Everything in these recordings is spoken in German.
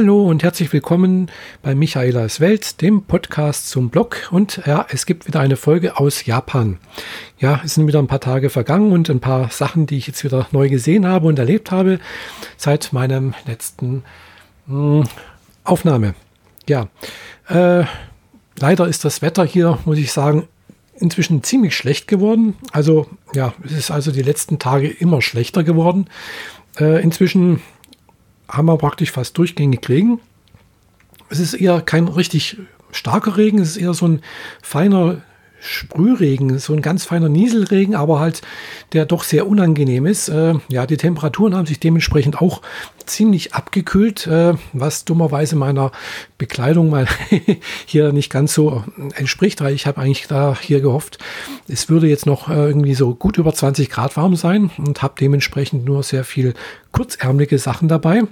Hallo und herzlich willkommen bei Michaelas Welt, dem Podcast zum Blog. Und ja, es gibt wieder eine Folge aus Japan. Ja, es sind wieder ein paar Tage vergangen und ein paar Sachen, die ich jetzt wieder neu gesehen habe und erlebt habe seit meinem letzten mh, hm, Aufnahme. Ja, äh, leider ist das Wetter hier, muss ich sagen, inzwischen ziemlich schlecht geworden. Also ja, es ist also die letzten Tage immer schlechter geworden. Äh, inzwischen haben wir praktisch fast durchgängig Regen. Es ist eher kein richtig starker Regen, es ist eher so ein feiner Sprühregen, so ein ganz feiner Nieselregen, aber halt der doch sehr unangenehm ist. Äh, ja, die Temperaturen haben sich dementsprechend auch ziemlich abgekühlt, äh, was dummerweise meiner Bekleidung mal hier nicht ganz so entspricht, weil ich habe eigentlich da hier gehofft, es würde jetzt noch äh, irgendwie so gut über 20 Grad warm sein und habe dementsprechend nur sehr viel kurzärmelige Sachen dabei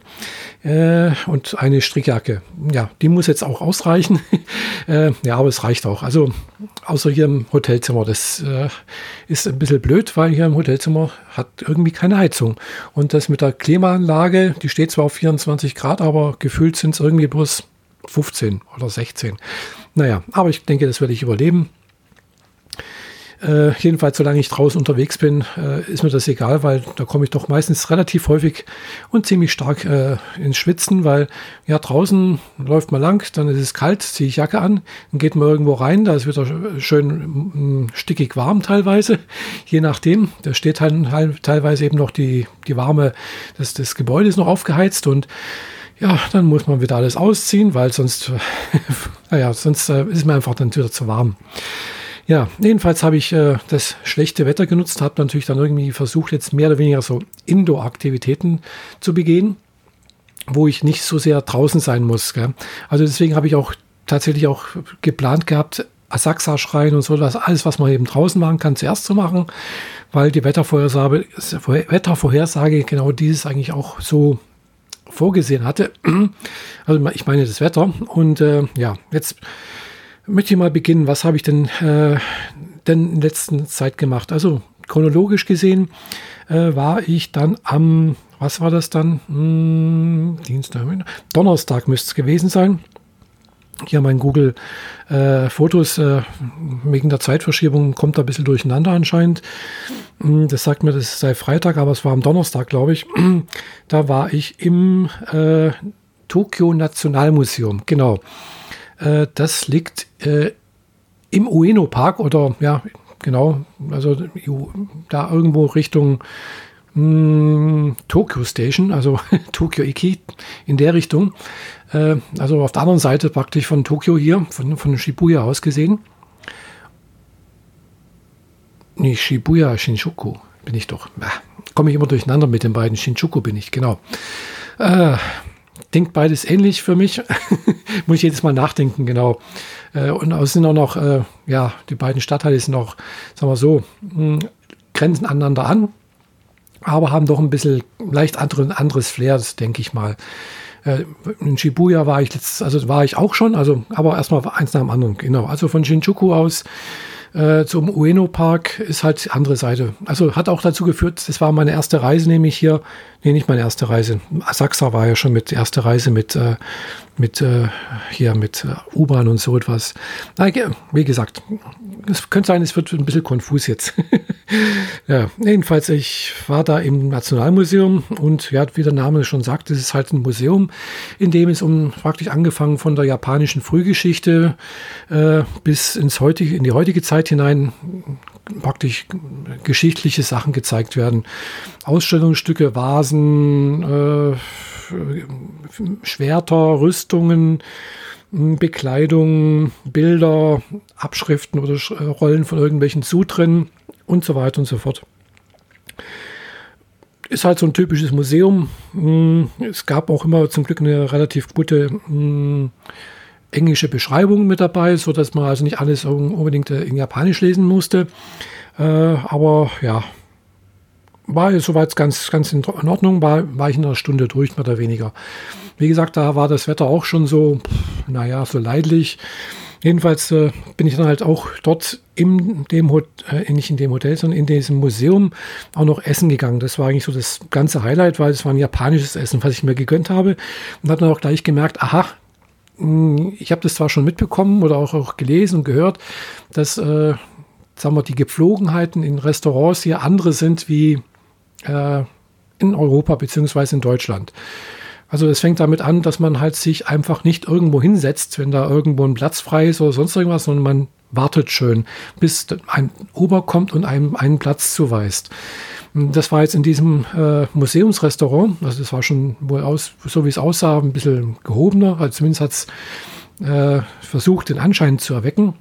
äh, und eine Strickjacke. Ja, die muss jetzt auch ausreichen. äh, ja, aber es reicht auch. Also außer hier im Hotelzimmer. Das äh, ist ein bisschen blöd, weil hier im Hotelzimmer hat irgendwie keine Heizung. Und das mit der Klimaanlage, die steht zwar auf 24 Grad, aber gefühlt sind es irgendwie bloß 15 oder 16. Naja, aber ich denke, das werde ich überleben. Äh, jedenfalls, solange ich draußen unterwegs bin, äh, ist mir das egal, weil da komme ich doch meistens relativ häufig und ziemlich stark äh, ins Schwitzen, weil ja draußen läuft man lang, dann ist es kalt, ziehe ich Jacke an, dann geht man irgendwo rein, da ist wieder schön mm, stickig warm teilweise, je nachdem. Da steht halt, halt teilweise eben noch die, die warme, das, das Gebäude ist noch aufgeheizt und ja, dann muss man wieder alles ausziehen, weil sonst, naja, sonst äh, ist mir einfach dann wieder zu warm. Ja, jedenfalls habe ich äh, das schlechte Wetter genutzt, habe natürlich dann irgendwie versucht, jetzt mehr oder weniger so Indoor-Aktivitäten zu begehen, wo ich nicht so sehr draußen sein muss. Gell? Also deswegen habe ich auch tatsächlich auch geplant gehabt, Asaxa schreien und so, das alles, was man eben draußen machen kann, zuerst zu machen, weil die Wettervorhersage, Wettervorhersage genau dieses eigentlich auch so vorgesehen hatte. Also ich meine das Wetter. Und äh, ja, jetzt möchte ich mal beginnen. Was habe ich denn, äh, denn in letzter Zeit gemacht? Also chronologisch gesehen äh, war ich dann am, was war das dann? Hm, Dienstag, Donnerstag müsste es gewesen sein. Hier mein Google äh, Fotos äh, wegen der Zeitverschiebung kommt da ein bisschen durcheinander anscheinend. Hm, das sagt mir, das sei Freitag, aber es war am Donnerstag, glaube ich. Da war ich im äh, Tokio Nationalmuseum. Genau. Äh, das liegt äh, im Ueno Park oder ja, genau, also da irgendwo Richtung mh, hm, Tokyo Station, also Tokyo Iki in der Richtung. Äh, also auf der anderen Seite praktisch von Tokio hier, von, von Shibuya aus gesehen. Nee, Shibuya, Shinjuku bin ich doch. Komme ich immer durcheinander mit den beiden. Shinjuku bin ich, genau. Äh, denkt beides ähnlich für mich. Muss ich jedes Mal nachdenken, genau. Äh, und es sind auch noch, äh, ja, die beiden Stadtteile sind auch, sagen wir so, hm, grenzen aneinander an, aber haben doch ein bisschen leicht andere, anderes Flair, denke ich mal. Äh, in Shibuya war ich letzt, also war ich auch schon, also aber erstmal eins nach dem anderen, genau. Also von Shinjuku aus äh, zum Ueno Park ist halt die andere Seite. Also hat auch dazu geführt, das war meine erste Reise, nämlich hier, nee, nicht meine erste Reise. Asakusa war ja schon mit erste Reise mit, äh, mit äh, hier mit äh, U-Bahn und so etwas. Na, wie gesagt, es könnte sein, es wird ein bisschen konfus jetzt. ja, jedenfalls, ich war da im Nationalmuseum und ja, wie der Name schon sagt, es ist halt ein Museum, in dem es um praktisch angefangen von der japanischen Frühgeschichte äh, bis ins heutige, in die heutige Zeit hinein praktisch geschichtliche Sachen gezeigt werden. Ausstellungsstücke, Vasen, äh, Schwerter, Rüstungen, Bekleidung, Bilder, Abschriften oder Rollen von irgendwelchen Sutren und so weiter und so fort. Ist halt so ein typisches Museum. Hm, es gab auch immer zum Glück eine relativ gute hm, englische Beschreibung mit dabei, so dass man also nicht alles unbedingt äh, in Japanisch lesen musste. Äh, aber ja, war soweit ganz, ganz in Ordnung, war, war ich in einer Stunde durch, mehr oder weniger. Wie gesagt, da war das Wetter auch schon so, naja, so leidlich. Jedenfalls äh, bin ich dann halt auch dort in dem äh, nicht in dem Hotel, sondern in diesem Museum auch noch essen gegangen. Das war eigentlich so das ganze Highlight, weil es war ein japanisches Essen, was ich mir gegönnt habe. Und habe dann auch gleich gemerkt, aha, hm, ich habe das zwar schon mitbekommen oder auch, auch gelesen und gehört, dass äh, sagen wir, die Gepflogenheiten in Restaurants hier andere sind wie äh, in Europa beziehungsweise in Deutschland. Also es fängt damit an, dass man halt sich einfach nicht irgendwo hinsetzt, wenn da irgendwo ein Platz frei ist oder sonst irgendwas, sondern man wartet schön, bis ein Ober kommt und einem einen Platz zuweist. Das war jetzt in diesem äh, Museumsrestaurant, also das war schon wohl aus, so wie es aussah, ein bisschen gehobener, also zumindest hat es äh, versucht, den Anschein zu erwecken,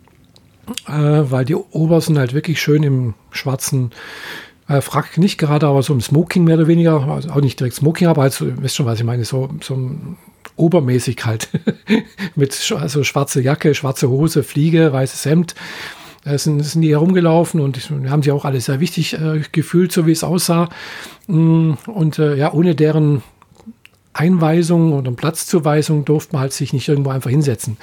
äh, weil die Ober sind halt wirklich schön im schwarzen äh, Frack nicht gerade, aber so im Smoking mehr oder weniger, also auch nicht direkt Smoking, aber halt so, ihr wisst schon, was ich meine, so, so obermäßig halt. Mit also schwarze Jacke, schwarze Hose, Fliege, weißes Hemd. Da sind, sind die herumgelaufen und haben sich auch alle sehr wichtig äh, gefühlt, so wie es aussah. Mm, und äh, ja, ohne deren Einweisung oder Platzzuweisung durfte man halt sich nicht irgendwo einfach hinsetzen.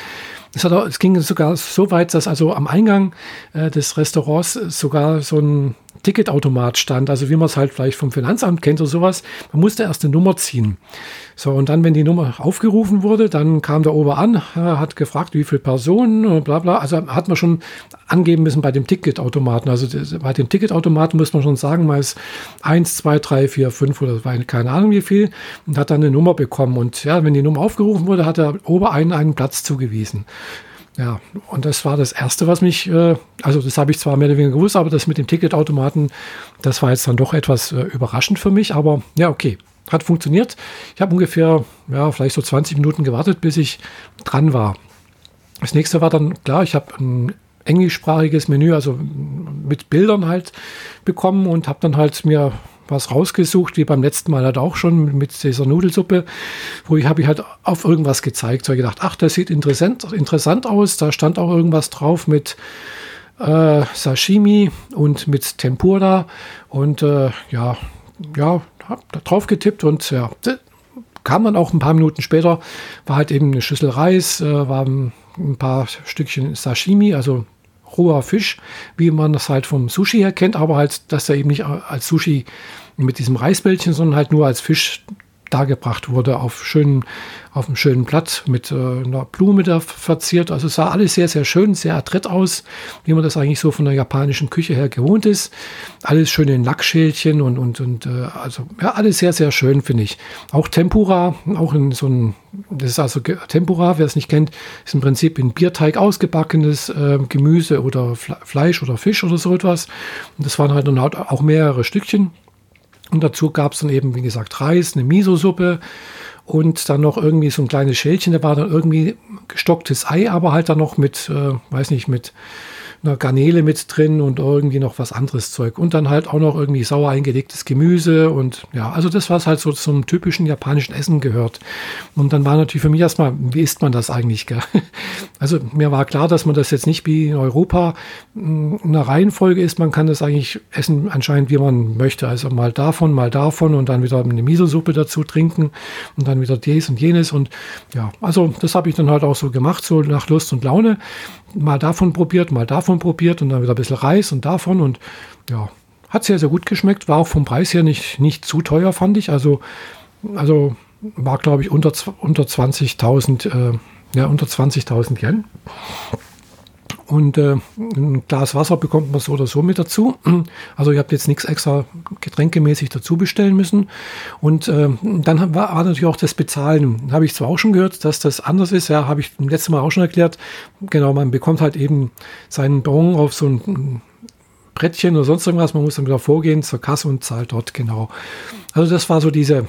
Es, auch, es ging sogar so weit, dass also am Eingang äh, des Restaurants sogar so ein Ticketautomat stand, also wie man es halt vielleicht vom Finanzamt kennt oder sowas. Man musste erst eine Nummer ziehen. So, und dann, wenn die Nummer aufgerufen wurde, dann kam der Ober an, hat gefragt, wie viele Personen und bla bla. Also hat man schon angeben müssen bei dem Ticketautomaten. Also bei dem Ticketautomaten muss man schon sagen, mal ist 1, 2, 3, 4, 5 oder keine Ahnung wie viel und hat dann eine Nummer bekommen. Und ja, wenn die Nummer aufgerufen wurde, hat der Ober einen einen Platz zugewiesen. Ja, und das war das Erste, was mich, äh, also das habe ich zwar mehr oder weniger gewusst, aber das mit dem Ticketautomaten, das war jetzt dann doch etwas äh, überraschend für mich, aber ja, okay, hat funktioniert. Ich habe ungefähr, ja, vielleicht so 20 Minuten gewartet, bis ich dran war. Das nächste war dann, klar, ich habe ein englischsprachiges Menü, also mit Bildern halt bekommen und habe dann halt mir was rausgesucht, wie beim letzten Mal halt auch schon mit dieser Nudelsuppe, wo ich habe ich halt auf irgendwas gezeigt. So gedacht, ach, das sieht interessant, interessant aus. Da stand auch irgendwas drauf mit äh, Sashimi und mit Tempura und äh, ja, ja, hab da drauf getippt und ja, kam dann auch ein paar Minuten später, war halt eben eine Schüssel Reis, äh, waren ein paar Stückchen Sashimi, also roher Fisch, wie man das halt vom Sushi her kennt, aber halt, dass er eben nicht als Sushi mit diesem Reisbällchen, sondern halt nur als Fisch dargebracht wurde auf schönen, auf einem schönen Blatt mit äh, einer Blume da verziert. Also es sah alles sehr, sehr schön, sehr adrett aus, wie man das eigentlich so von der japanischen Küche her gewohnt ist. Alles schön in Lackschälchen und, und, und äh, also ja, alles sehr, sehr schön, finde ich. Auch Tempura, auch in so ein, das ist also Tempura, wer es nicht kennt, ist im Prinzip in Bierteig ausgebackenes äh, Gemüse oder Fleisch oder Fisch oder so etwas. Und das waren halt dann halt auch mehrere Stückchen. Und dazu gab es dann eben, wie gesagt, Reis, eine Miso-Suppe und dann noch irgendwie so ein kleines Schälchen. Da war dann irgendwie gestocktes Ei, aber halt dann noch mit, äh, weiß nicht, mit einer Garnele mit drin und irgendwie noch was anderes Zeug. Und dann halt auch noch irgendwie sauer eingelegtes Gemüse und ja, also das, was halt so zum typischen japanischen Essen gehört. Und dann war natürlich für mich erstmal, wie isst man das eigentlich? Gell? Also mir war klar, dass man das jetzt nicht wie in Europa in einer Reihenfolge ist. Man kann das eigentlich essen anscheinend, wie man möchte. Also mal davon, mal davon und dann wieder eine Miso-Suppe dazu trinken und dann wieder dies und jenes. Und ja, also das habe ich dann halt auch so gemacht, so nach Lust und Laune mal davon probiert, mal davon probiert und dann wieder ein bisschen Reis und davon und ja, hat sehr, sehr gut geschmeckt. War auch vom Preis her nicht, nicht zu teuer, fand ich. Also, also war, glaube ich, unter, unter 20.000 äh, ja, unter 20.000 Yen. Und äh, ein Glas Wasser bekommt man so oder so mit dazu. Also ihr habt jetzt nichts extra getränkemäßig dazu bestellen müssen. Und äh, dann war, war, natürlich auch das Bezahlen. Habe ich zwar auch schon gehört, dass das anders ist. Ja, habe ich letztes Mal auch schon erklärt. Genau, man bekommt halt eben seinen Bon auf so ein Brettchen oder sonst irgendwas. Man muss dann wieder vorgehen zur Kasse und zahlt dort genau. Also das war so diese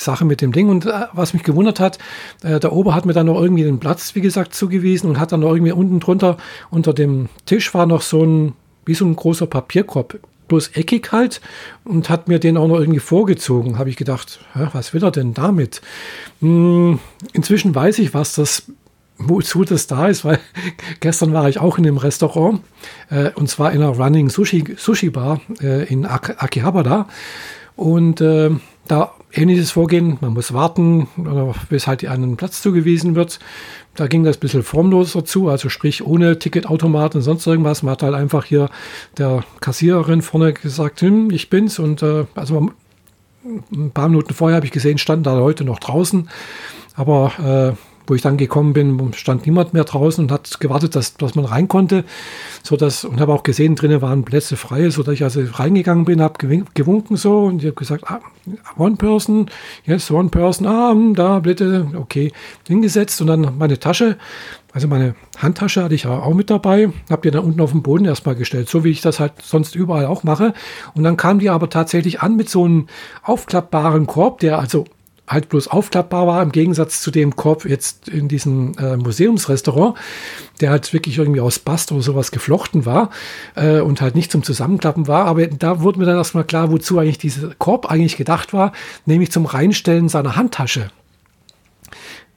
Sache mit dem Ding. Und äh, was mich gewundert hat, äh, der Ober hat mir dann noch irgendwie den Platz, wie gesagt, zugewiesen und hat dann noch irgendwie unten drunter unter dem Tisch war noch so ein, wie so ein großer Papierkorb, bloß eckig halt und hat mir den auch noch irgendwie vorgezogen. Habe ich gedacht, was will er denn damit? Hm, inzwischen weiß ich, was das wozu das da ist, weil gestern war ich auch in einem Restaurant äh, und zwar in einer Running Sushi, Sushi Bar äh, in Ak Akihabara und äh, da ähnliches Vorgehen. Man muss warten, bis halt einen Platz zugewiesen wird. Da ging das ein bisschen formloser zu, also sprich ohne Ticketautomat und sonst irgendwas. Man hat halt einfach hier der Kassiererin vorne gesagt, hm, ich bin's. Und äh, also ein paar Minuten vorher habe ich gesehen, standen da Leute noch draußen. Aber äh, wo ich dann gekommen bin, stand niemand mehr draußen und hat gewartet, dass, dass man rein konnte. So dass, und habe auch gesehen, drinnen waren Plätze frei, so dass ich also reingegangen bin, habe gewunken so und ich habe gesagt, ah, one person, yes, one person, ah, hm, da bitte, okay, hingesetzt und dann meine Tasche, also meine Handtasche hatte ich auch mit dabei, habe die dann unten auf den Boden erstmal gestellt, so wie ich das halt sonst überall auch mache. Und dann kam die aber tatsächlich an mit so einem aufklappbaren Korb, der also halt bloß aufklappbar war, im Gegensatz zu dem Korb jetzt in diesem äh, Museumsrestaurant, der halt wirklich irgendwie aus Bast oder sowas geflochten war äh, und halt nicht zum Zusammenklappen war. Aber da wurde mir dann erstmal klar, wozu eigentlich dieser Korb eigentlich gedacht war, nämlich zum Reinstellen seiner Handtasche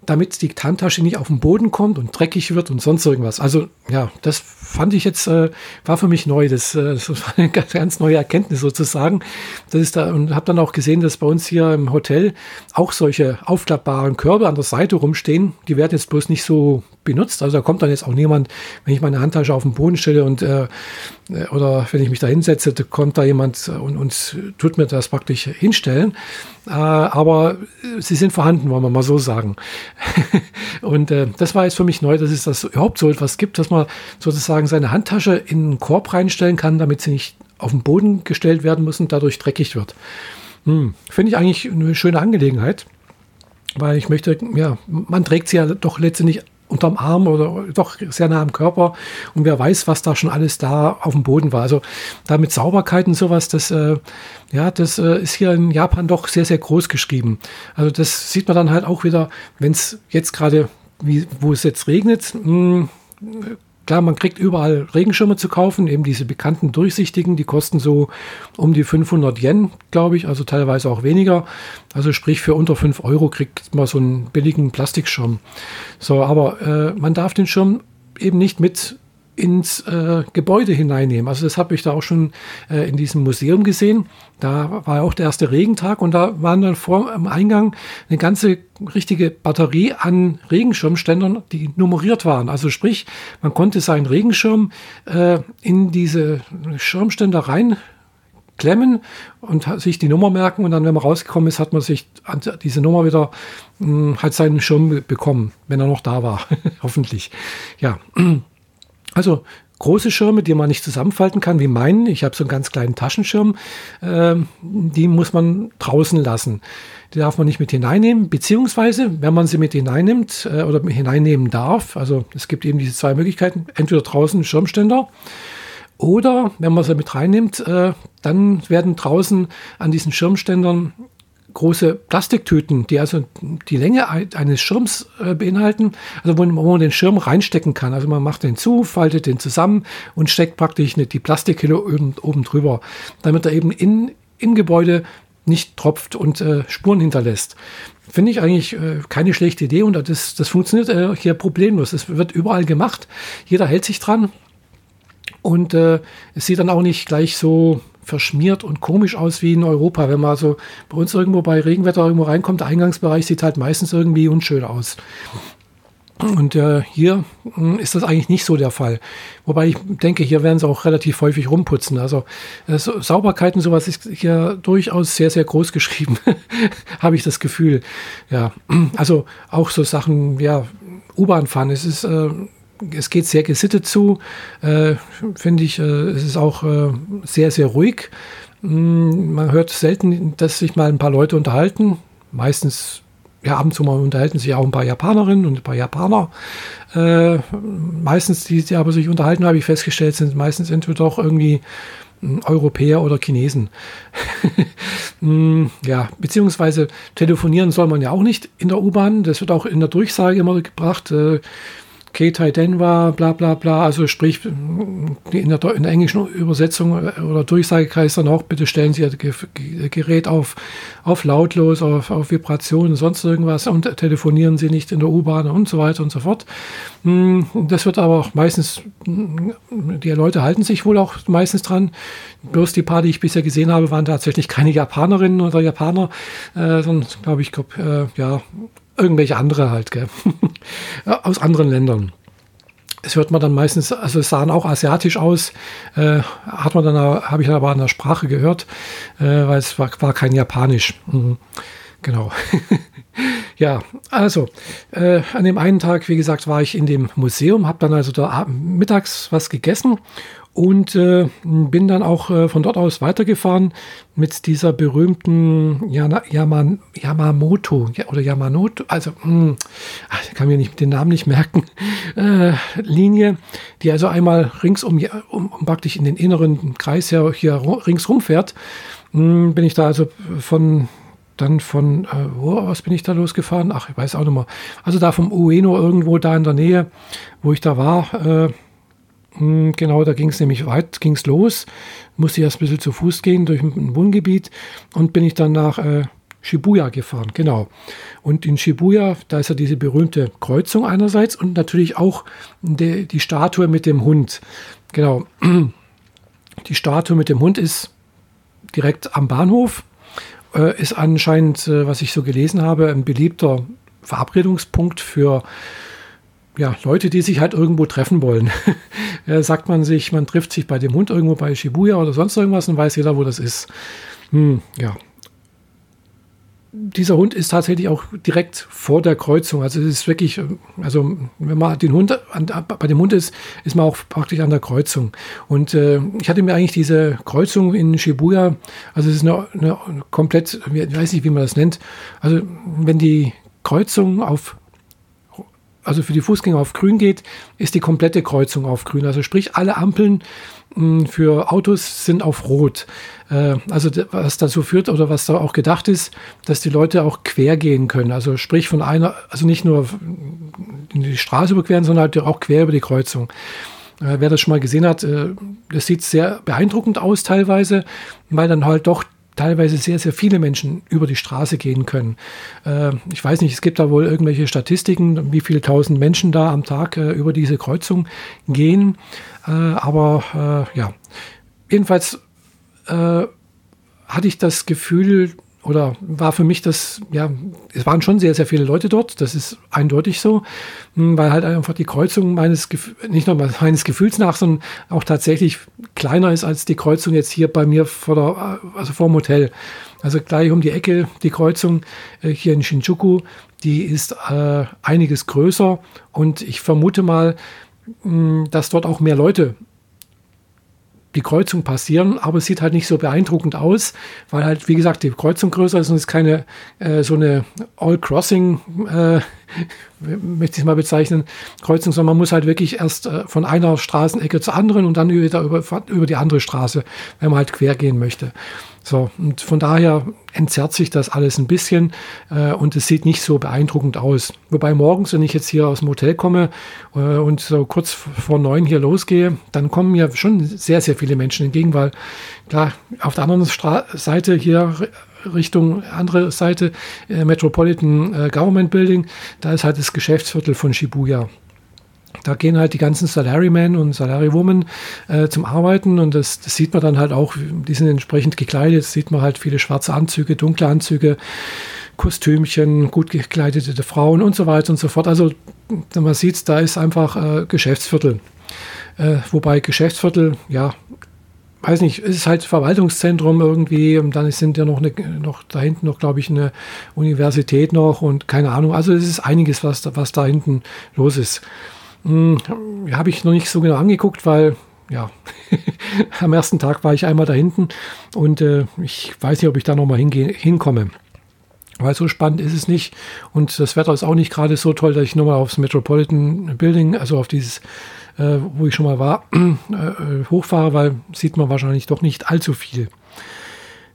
damit die Handtasche nicht auf den Boden kommt und dreckig wird und sonst irgendwas. Also ja, das fand ich jetzt, äh, war für mich neu. Das, äh, das war eine ganz, ganz neue Erkenntnis sozusagen. Das ist da, und habe dann auch gesehen, dass bei uns hier im Hotel auch solche aufklappbaren Körbe an der Seite rumstehen. Die werden jetzt bloß nicht so benutzt. Also da kommt dann jetzt auch niemand, wenn ich meine Handtasche auf den Boden stelle und äh, äh oder wenn ich mich da hinsetze, kommt da jemand und, und tut mir das praktisch hinstellen. Äh, aber sie sind vorhanden, wollen wir mal so sagen. und äh, das war jetzt für mich neu, dass es das überhaupt so etwas gibt, dass man sozusagen seine Handtasche in einen Korb reinstellen kann, damit sie nicht auf den Boden gestellt werden muss und dadurch dreckig wird. Hm, Finde ich eigentlich eine schöne Angelegenheit, weil ich möchte, ja, man trägt sie ja doch letztendlich unterm Arm oder doch sehr nah am Körper und wer weiß, was da schon alles da auf dem Boden war. Also da mit Sauberkeit und sowas, das, äh, ja, das äh, ist hier in Japan doch sehr, sehr groß geschrieben. Also das sieht man dann halt auch wieder, wenn es jetzt gerade, wo es jetzt regnet, mh, hm, Klar, man kriegt überall Regenschirme zu kaufen, eben diese bekannten durchsichtigen, die kosten so um die 500 Yen, glaube ich, also teilweise auch weniger. Also sprich, für unter 5 Euro kriegt man so einen billigen Plastikschirm. So, aber äh, man darf den Schirm eben nicht mit ins äh, Gebäude hineinnehmen. Also das habe ich da auch schon äh, in diesem Museum gesehen. Da war auch der erste Regentag und da waren dann vor am Eingang eine ganze richtige Batterie an Regenschirmständern, die nummeriert waren. Also sprich, man konnte seinen Regenschirm äh, in diese Schirmständer rein klemmen und sich die Nummer merken und dann, wenn man rausgekommen ist, hat man sich diese Nummer wieder, mh, hat seinen Schirm bekommen, wenn er noch da war, hoffentlich. Ja, also große Schirme, die man nicht zusammenfalten kann, wie meinen. Ich habe so einen ganz kleinen Taschenschirm. Äh, die muss man draußen lassen. Die darf man nicht mit hineinnehmen, beziehungsweise, wenn man sie mit hineinnimmt äh, oder hineinnehmen darf, also es gibt eben diese zwei Möglichkeiten, entweder draußen Schirmständer oder wenn man sie mit reinnimmt, äh, dann werden draußen an diesen Schirmständern große Plastiktüten, die also die Länge eines Schirms äh, beinhalten, also wo, man den Schirm reinstecken kann. Also man macht den zu, faltet den zusammen und steckt praktisch die Plastikkille oben, oben drüber, damit er eben in, im Gebäude nicht tropft und äh, Spuren hinterlässt. Finde ich eigentlich äh, keine schlechte Idee und das, das funktioniert äh, hier problemlos. Es wird überall gemacht. Jeder hält sich dran. Und äh, es sieht dann auch nicht gleich so verschmiert und komisch aus wie in Europa. Wenn man so bei uns irgendwo bei Regenwetter irgendwo reinkommt, der Eingangsbereich sieht halt meistens irgendwie unschön aus. Und äh, hier hm, ist das eigentlich nicht so der Fall. Wobei ich denke, hier werden sie auch relativ häufig rumputzen. Also äh, Sauberkeit und sowas ist hier durchaus sehr, sehr groß geschrieben, habe ich das Gefühl. Ja, also auch so Sachen, ja, U-Bahn fahren. Es ist äh, es geht sehr gesittet zu, äh, finde ich. Äh, es ist auch äh, sehr, sehr ruhig. Mm, man hört selten, dass sich mal ein paar Leute unterhalten. Meistens, ja, ab und zu mal unterhalten sich auch ein paar Japanerinnen und ein paar Japaner. Äh, meistens, die, die aber sich unterhalten, habe ich festgestellt, sind meistens entweder doch irgendwie hm, Europäer oder Chinesen. Hm, ja, beziehungsweise telefonieren soll man ja auch nicht in der U-Bahn. Das wird auch in der Durchsage immer gebracht. Äh, Keitai Denwa, bla bla bla, also sprich in der, in der englischen Übersetzung oder Durchsage heißt dann auch, bitte stellen Sie Ihr Gerät auf, auf lautlos, auf, auf Vibration und sonst irgendwas und telefonieren Sie nicht in der U-Bahn und so weiter und so fort. Hm, das wird aber auch meistens, die Leute halten sich wohl auch meistens dran. Bloß die paar, die ich bisher gesehen habe, waren tatsächlich keine Japanerinnen oder Japaner, äh, sondern glaube ich, glaub, äh, ja, irgendwelche andere halt, gell? aus anderen Ländern. Das hört man dann meistens, also es sahen auch asiatisch aus, äh, hat man dann, habe ich dann aber an der Sprache gehört, äh, weil es war, war kein Japanisch. Mhm. Genau. ja, also äh, an dem einen Tag, wie gesagt, war ich in dem Museum, habe dann also da mittags was gegessen und äh, bin dann auch äh, von dort aus weitergefahren mit dieser berühmten Yana, Yaman, Yamamoto oder Yamanoto, also mh, hm, ich kann mir nicht den Namen nicht merken, äh, Linie, die also einmal ringsum um, um praktisch in den inneren Kreis hier, hier ringsrum fährt. Mh, hm, bin ich da also von dann von, äh, wo aus bin ich da losgefahren? Ach, ich weiß auch nicht mehr. Also da vom Ueno irgendwo da in der Nähe, wo ich da war, äh, genau, da ging es nämlich weit, ging es los. Musste erst ein bisschen zu Fuß gehen durch ein Wohngebiet und bin ich dann nach äh, Shibuya gefahren, genau. Und in Shibuya, da ist ja diese berühmte Kreuzung einerseits und natürlich auch die, die Statue mit dem Hund. Genau. Die Statue mit dem Hund ist direkt am Bahnhof, äh, ist anscheinend, äh, was ich so gelesen habe, ein beliebter Verabredungspunkt für ja, Leute, die sich halt irgendwo treffen wollen. äh, sagt man sich, man trifft sich bei dem Hund irgendwo bei Shibuya oder sonst irgendwas und weiß jeder, wo das ist. Hm, ja. Dieser Hund ist tatsächlich auch direkt vor der Kreuzung. Also es ist wirklich, also wenn man den Hund an, bei dem Hund ist, ist man auch praktisch an der Kreuzung. Und äh, ich hatte mir eigentlich diese Kreuzung in Shibuya, also es ist eine, eine komplett, ich weiß nicht, wie man das nennt. Also wenn die Kreuzung auf also für die Fußgänger auf grün geht, ist die komplette Kreuzung auf grün. Also sprich, alle Ampeln hm, für Autos sind auf rot. Äh, also was dazu führt oder was da auch gedacht ist, dass die Leute auch quer gehen können. Also sprich von einer, also nicht nur die Straße überqueren, sondern halt auch quer über die Kreuzung. Äh, wer das schon mal gesehen hat, äh, das sieht sehr beeindruckend aus teilweise, weil dann halt doch teilweise sehr, sehr viele Menschen über die Straße gehen können. Äh, ich weiß nicht, es gibt da wohl irgendwelche Statistiken, wie viele tausend Menschen da am Tag äh, über diese Kreuzung gehen. Äh, aber äh, ja, jedenfalls äh, hatte ich das Gefühl, oder war für mich das, ja, es waren schon sehr, sehr viele Leute dort, das ist eindeutig so, hm, weil halt einfach die Kreuzung meines, nicht nur meines Gefühls nach, sondern auch tatsächlich kleiner ist als die Kreuzung jetzt hier bei mir vor der, also vor dem Hotel. Also gleich um die Ecke, die Kreuzung äh, hier in Shinjuku, die ist äh, einiges größer und ich vermute mal, hm, dass dort auch mehr Leute die Kreuzung passieren, aber es sieht halt nicht so beeindruckend aus, weil halt, wie gesagt, die Kreuzung größer ist und es keine äh, so eine All-Crossing, äh, möchte ich es mal bezeichnen, Kreuzung, sondern man muss halt wirklich erst äh, von einer Straßenecke zur anderen und dann wieder über, über die andere Straße, wenn man halt quer gehen möchte. So, und von daher entzerrt sich das alles ein bisschen äh, und es sieht nicht so beeindruckend aus. Wobei morgens, wenn ich jetzt hier aus dem Hotel komme äh, und so kurz vor neun hier losgehe, dann kommen mir schon sehr, sehr viele Menschen entgegen, weil klar, auf der anderen Stra Seite hier Richtung andere Seite, äh, Metropolitan äh, Government Building, da ist halt das Geschäftsviertel von Shibuya. Da gehen halt die ganzen Salarymen und Salarywomen äh, zum Arbeiten und das, das, sieht man dann halt auch, die sind entsprechend gekleidet, sieht man halt viele schwarze Anzüge, dunkle Anzüge, Kostümchen, gut gekleidete Frauen und so weiter und so fort. Also man sieht, da ist einfach äh, Geschäftsviertel. Äh, wobei Geschäftsviertel, ja, weiß nicht, es ist halt Verwaltungszentrum irgendwie und dann sind ja noch, eine, noch da hinten noch, glaube ich, eine Universität noch und keine Ahnung. Also es ist einiges, was, was da hinten los ist. Hm, Habe ich noch nicht so genau angeguckt, weil ja, am ersten Tag war ich einmal da hinten und äh, ich weiß nicht, ob ich da nochmal hinkomme. Weil so spannend ist es nicht und das Wetter ist auch nicht gerade so toll, dass ich nochmal aufs Metropolitan Building, also auf dieses, äh, wo ich schon mal war, äh, hochfahre, weil sieht man wahrscheinlich doch nicht allzu viel.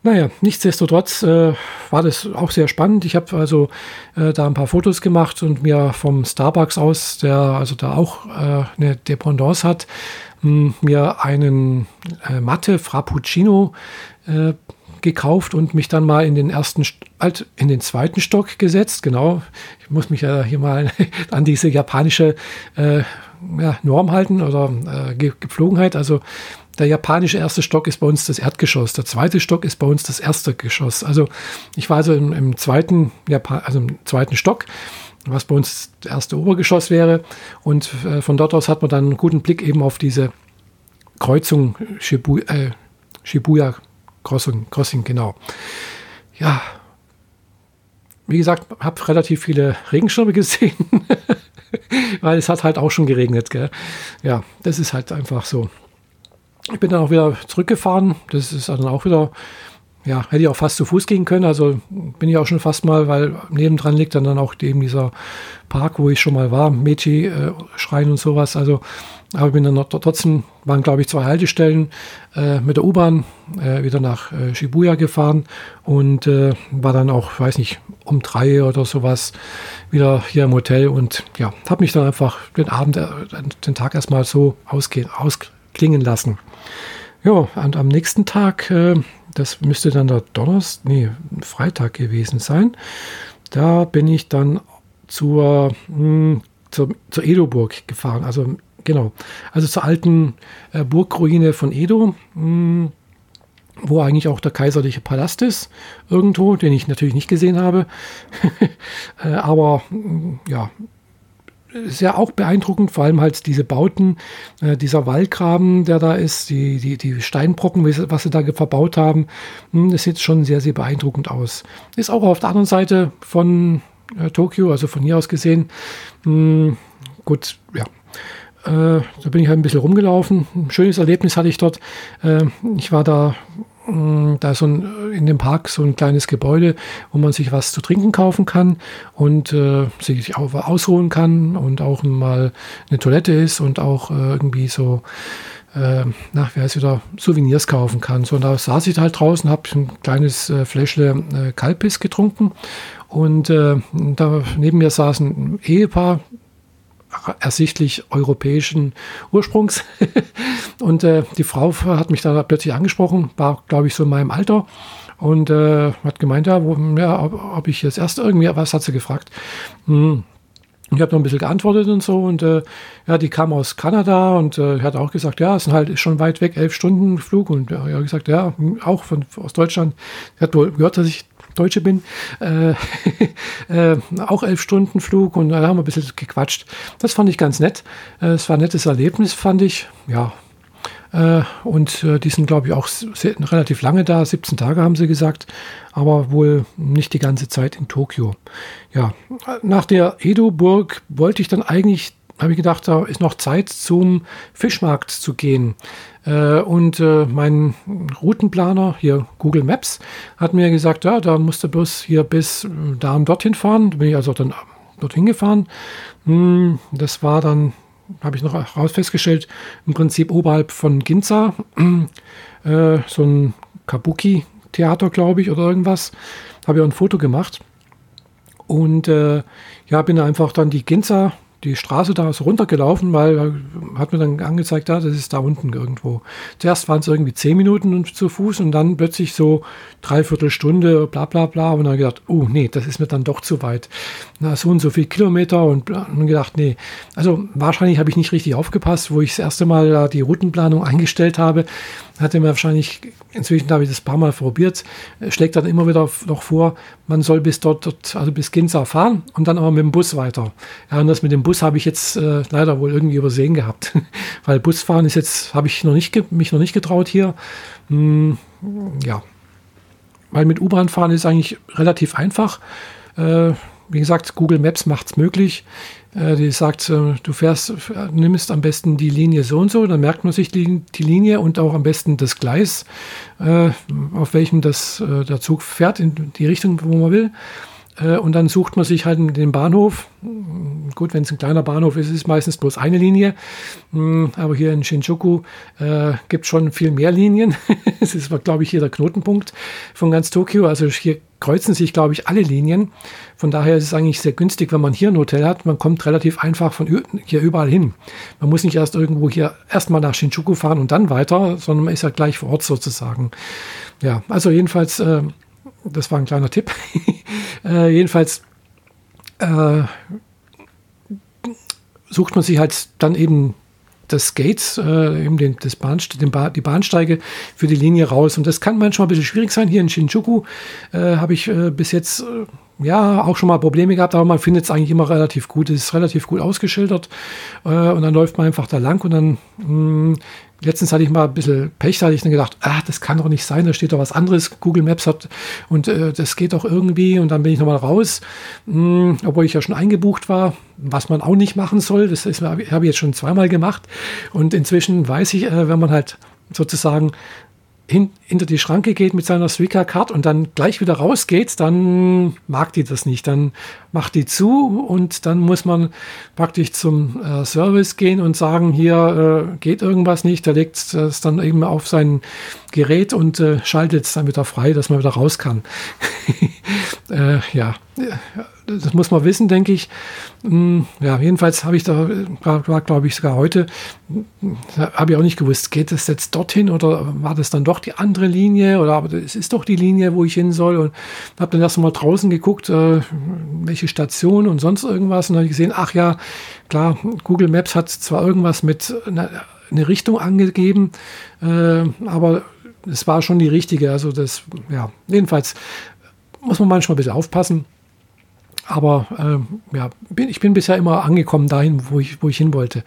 Naja, nichtsdestotrotz äh, war das auch sehr spannend. Ich habe also äh, da ein paar Fotos gemacht und mir vom Starbucks aus, der also da auch äh, eine Dependance hat, mh, mir einen äh, Matte Frappuccino äh, gekauft und mich dann mal in den ersten, halt in den zweiten Stock gesetzt. Genau, ich muss mich ja hier mal an diese japanische äh, ja, Norm halten oder äh, Gepflogenheit. Also der japanische erste Stock ist bei uns das Erdgeschoss. Der zweite Stock ist bei uns das erste Geschoss. Also ich war also im, im zweiten, Japan also im zweiten Stock, was bei uns das erste Obergeschoss wäre. Und äh, von dort aus hat man dann einen guten Blick eben auf diese Kreuzung Shibuya, äh, Shibuya Crossing, Crossing, genau. Ja, wie gesagt, habe relativ viele Regenschirme gesehen, weil es hat halt auch schon geregnet. Gell? Ja, das ist halt einfach so. Ich bin dann auch wieder zurückgefahren. Das ist dann auch wieder, ja, hätte ich auch fast zu Fuß gehen können. Also bin ich auch schon fast mal, weil nebendran liegt dann, dann auch eben dieser Park, wo ich schon mal war, Meiji-Schrein äh, und sowas. Also, aber bin dann noch, trotzdem, waren glaube ich zwei Haltestellen äh, mit der U-Bahn äh, wieder nach äh, Shibuya gefahren und äh, war dann auch, weiß nicht, um drei oder sowas wieder hier im Hotel und ja, habe mich dann einfach den Abend, äh, den Tag erstmal so ausgehen, ausklingen lassen. Ja, und am nächsten Tag, äh, das müsste dann der Donnerstag, nee, Freitag gewesen sein, da bin ich dann zur, mh, hm, zur, zur Edo-Burg gefahren. Also genau, also zur alten äh, Burgruine von Edo, mh, hm, wo eigentlich auch der kaiserliche Palast ist, irgendwo, den ich natürlich nicht gesehen habe. äh, aber mh, hm, ja, ist ja auch beeindruckend, vor allem halt diese Bauten, äh, dieser Wallgraben, der da ist, die, die, die Steinbrocken, was sie da verbaut haben, hm, das sieht schon sehr, sehr beeindruckend aus. Ist auch auf der anderen Seite von äh, Tokio, also von hier aus gesehen, mh, gut, ja. Äh, da bin ich halt ein bisschen rumgelaufen. Ein schönes Erlebnis hatte ich dort. Äh, ich war da Mm, da ist so ein, in dem Park so ein kleines Gebäude, wo man sich was zu trinken kaufen kann und äh, sich auch ausholen kann und auch mal eine Toilette ist und auch äh, irgendwie so, äh, nach wie heißt wieder, Souvenirs kaufen kann. So, und da saß ich halt draußen, habe ein kleines äh, Fläschle äh, Kalpis getrunken und äh, da neben mir saß ein Ehepaar, ersichtlich europäischen Ursprungs. und äh, die Frau hat mich da plötzlich angesprochen, war, glaube ich, so in meinem Alter und äh, hat gemeint, ja, wo, ja ob, ob, ich jetzt erst irgendwie, was hat sie gefragt? Hm. Ich habe noch ein bisschen geantwortet und so und äh, ja, die kam aus Kanada und äh, hat auch gesagt, ja, es sind halt schon weit weg, elf Stunden Flug und ja, gesagt, ja, auch von aus Deutschland. Sie hat wohl gehört, dass ich Deutsche bin, äh, äh, auch elf Stunden Flug und da haben wir ein bisschen gequatscht. Das fand ich ganz nett. Äh, es war ein nettes Erlebnis, fand ich. Ja. Äh, und äh, die sind, glaube ich, auch sehr, relativ lange da. 17 Tage haben sie gesagt, aber wohl nicht die ganze Zeit in Tokio. Ja, nach der Edo-Burg wollte ich dann eigentlich habe ich gedacht, da ist noch Zeit zum Fischmarkt zu gehen. Äh, und äh, mein Routenplaner, hier Google Maps, hat mir gesagt, ja, da musst du bloß hier bis äh, da und dorthin fahren. Da bin ich also dann dorthin gefahren. Hm, das war dann, habe ich noch raus festgestellt, im Prinzip oberhalb von Ginza, so ein Kabuki-Theater, glaube ich, oder irgendwas. Habe ich auch ein Foto gemacht. Und äh, ja, bin einfach dann die Ginza die Straße da so runtergelaufen, weil hat mir dann angezeigt, ja, das ist da unten irgendwo. Zuerst waren es irgendwie zehn Minuten zu Fuß und dann plötzlich so dreiviertel Stunde, bla bla bla. Und dann gedacht, oh nee, das ist mir dann doch zu weit. Na, so und so viel Kilometer und, und gedacht, nee. Also wahrscheinlich habe ich nicht richtig aufgepasst, wo ich das erste Mal die Routenplanung eingestellt habe hatte mir wahrscheinlich, inzwischen habe ich das ein paar Mal probiert, schlägt dann immer wieder noch vor, man soll bis dort, dort also bis Ginza fahren und dann aber mit dem Bus weiter. Ja, und das mit dem Bus habe ich jetzt äh, leider wohl irgendwie übersehen gehabt, weil Busfahren ist jetzt, habe ich noch nicht, mich noch nicht getraut hier. Hm, ja, weil mit U-Bahn fahren ist eigentlich relativ einfach. Äh, wie gesagt, Google Maps macht es möglich. Äh, die sagt, äh, du fährst, nimmst am besten die Linie so und so, dann merkt man sich die, die Linie und auch am besten das Gleis, äh, auf welchem das, der Zug fährt, in die Richtung, wo man will. Äh, und dann sucht man sich halt den Bahnhof. Gut, wenn es ein kleiner Bahnhof ist, ist es meistens bloß eine Linie. Hm, aber hier in Shinjuku äh, gibt es schon viel mehr Linien. Es ist, glaube ich, hier der Knotenpunkt von ganz Tokio. Also hier kreuzen sich, glaube ich, alle Linien. Von daher ist es eigentlich sehr günstig, wenn man hier ein Hotel hat. Man kommt relativ einfach von hier überall hin. Man muss nicht erst irgendwo hier erstmal nach Shinjuku fahren und dann weiter, sondern man ist ja gleich vor Ort sozusagen. Ja, also jedenfalls, äh, das war ein kleiner Tipp. äh, jedenfalls äh, sucht man sich halt dann eben das Gates, äh, eben den, das Bahnste den ba die Bahnsteige für die Linie raus. Und das kann manchmal ein bisschen schwierig sein. Hier in Shinjuku äh, habe ich äh, bis jetzt äh, ja auch schon mal Probleme gehabt, aber man findet es eigentlich immer relativ gut. Es ist relativ gut ausgeschildert äh, und dann läuft man einfach da lang und dann mh, hm, letztens hatte ich mal ein bisschen Pech, da hatte ich dann gedacht, ah, das kann doch nicht sein, da steht doch was anderes. Google Maps hat und äh, das geht doch irgendwie und dann bin ich nochmal raus, mh, hm, obwohl ich ja schon eingebucht war, was man auch nicht machen soll. Das habe ich jetzt schon zweimal gemacht und inzwischen weiß ich, äh, wenn man halt sozusagen hin, hinter die Schranke geht mit seiner Suica-Card und dann gleich wieder rausgeht, dann mag die das nicht. Dann macht die zu und dann muss man praktisch zum äh, Service gehen und sagen, hier äh, geht irgendwas nicht. Der legt es dann eben auf sein Gerät und äh, schaltet es dann wieder frei, dass man wieder raus kann. Äh, ja, das muss man wissen, denke ich. Hm, ja, jedenfalls habe ich da, war, glaube ich sogar heute, habe ich auch nicht gewusst, geht es jetzt dorthin oder war das dann doch die andere Linie oder aber es ist doch die Linie, wo ich hin soll und habe dann erst mal draußen geguckt, äh, welche Station und sonst irgendwas und habe gesehen, ach ja, klar, Google Maps hat zwar irgendwas mit einer eine Richtung angegeben, äh, aber es war schon die richtige. Also das, ja, jedenfalls muss man manchmal ein bisschen aufpassen. Aber äh, ja, bin, ich bin bisher immer angekommen dahin, wo ich, wo ich hin wollte.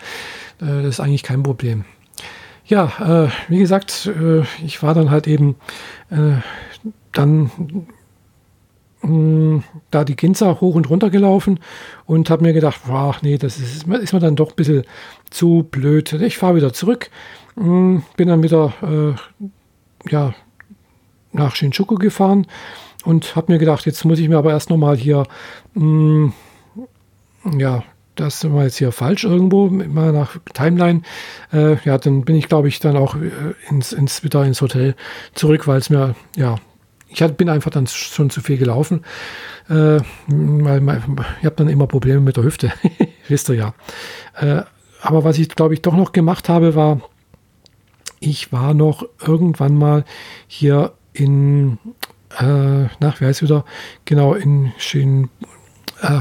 Äh, das ist eigentlich kein Problem. Ja, äh, wie gesagt, äh, ich war dann halt eben äh, dann mh, mm, da die Ginza hoch und runter gelaufen und habe mir gedacht, ach nee, das ist, ist mir dann doch ein bisschen zu blöd. Ich fahre wieder zurück, mh, mm, bin dann wieder äh, ja, nach Shinjuku gefahren und habe mir gedacht, jetzt muss ich mir aber erst nochmal hier, mh, hm, ja, das war jetzt hier falsch irgendwo, mal nach Timeline. Äh, ja, dann bin ich, glaube ich, dann auch äh, ins, ins, wieder ins Hotel zurück, weil es mir, ja, ich bin einfach dann schon zu viel gelaufen. Äh, weil, ich habe dann immer Probleme mit der Hüfte, wisst ihr ja. Äh, aber was ich, glaube ich, doch noch gemacht habe, war, ich war noch irgendwann mal hier in äh, nach, wie heißt wieder? Genau, in Shin, äh,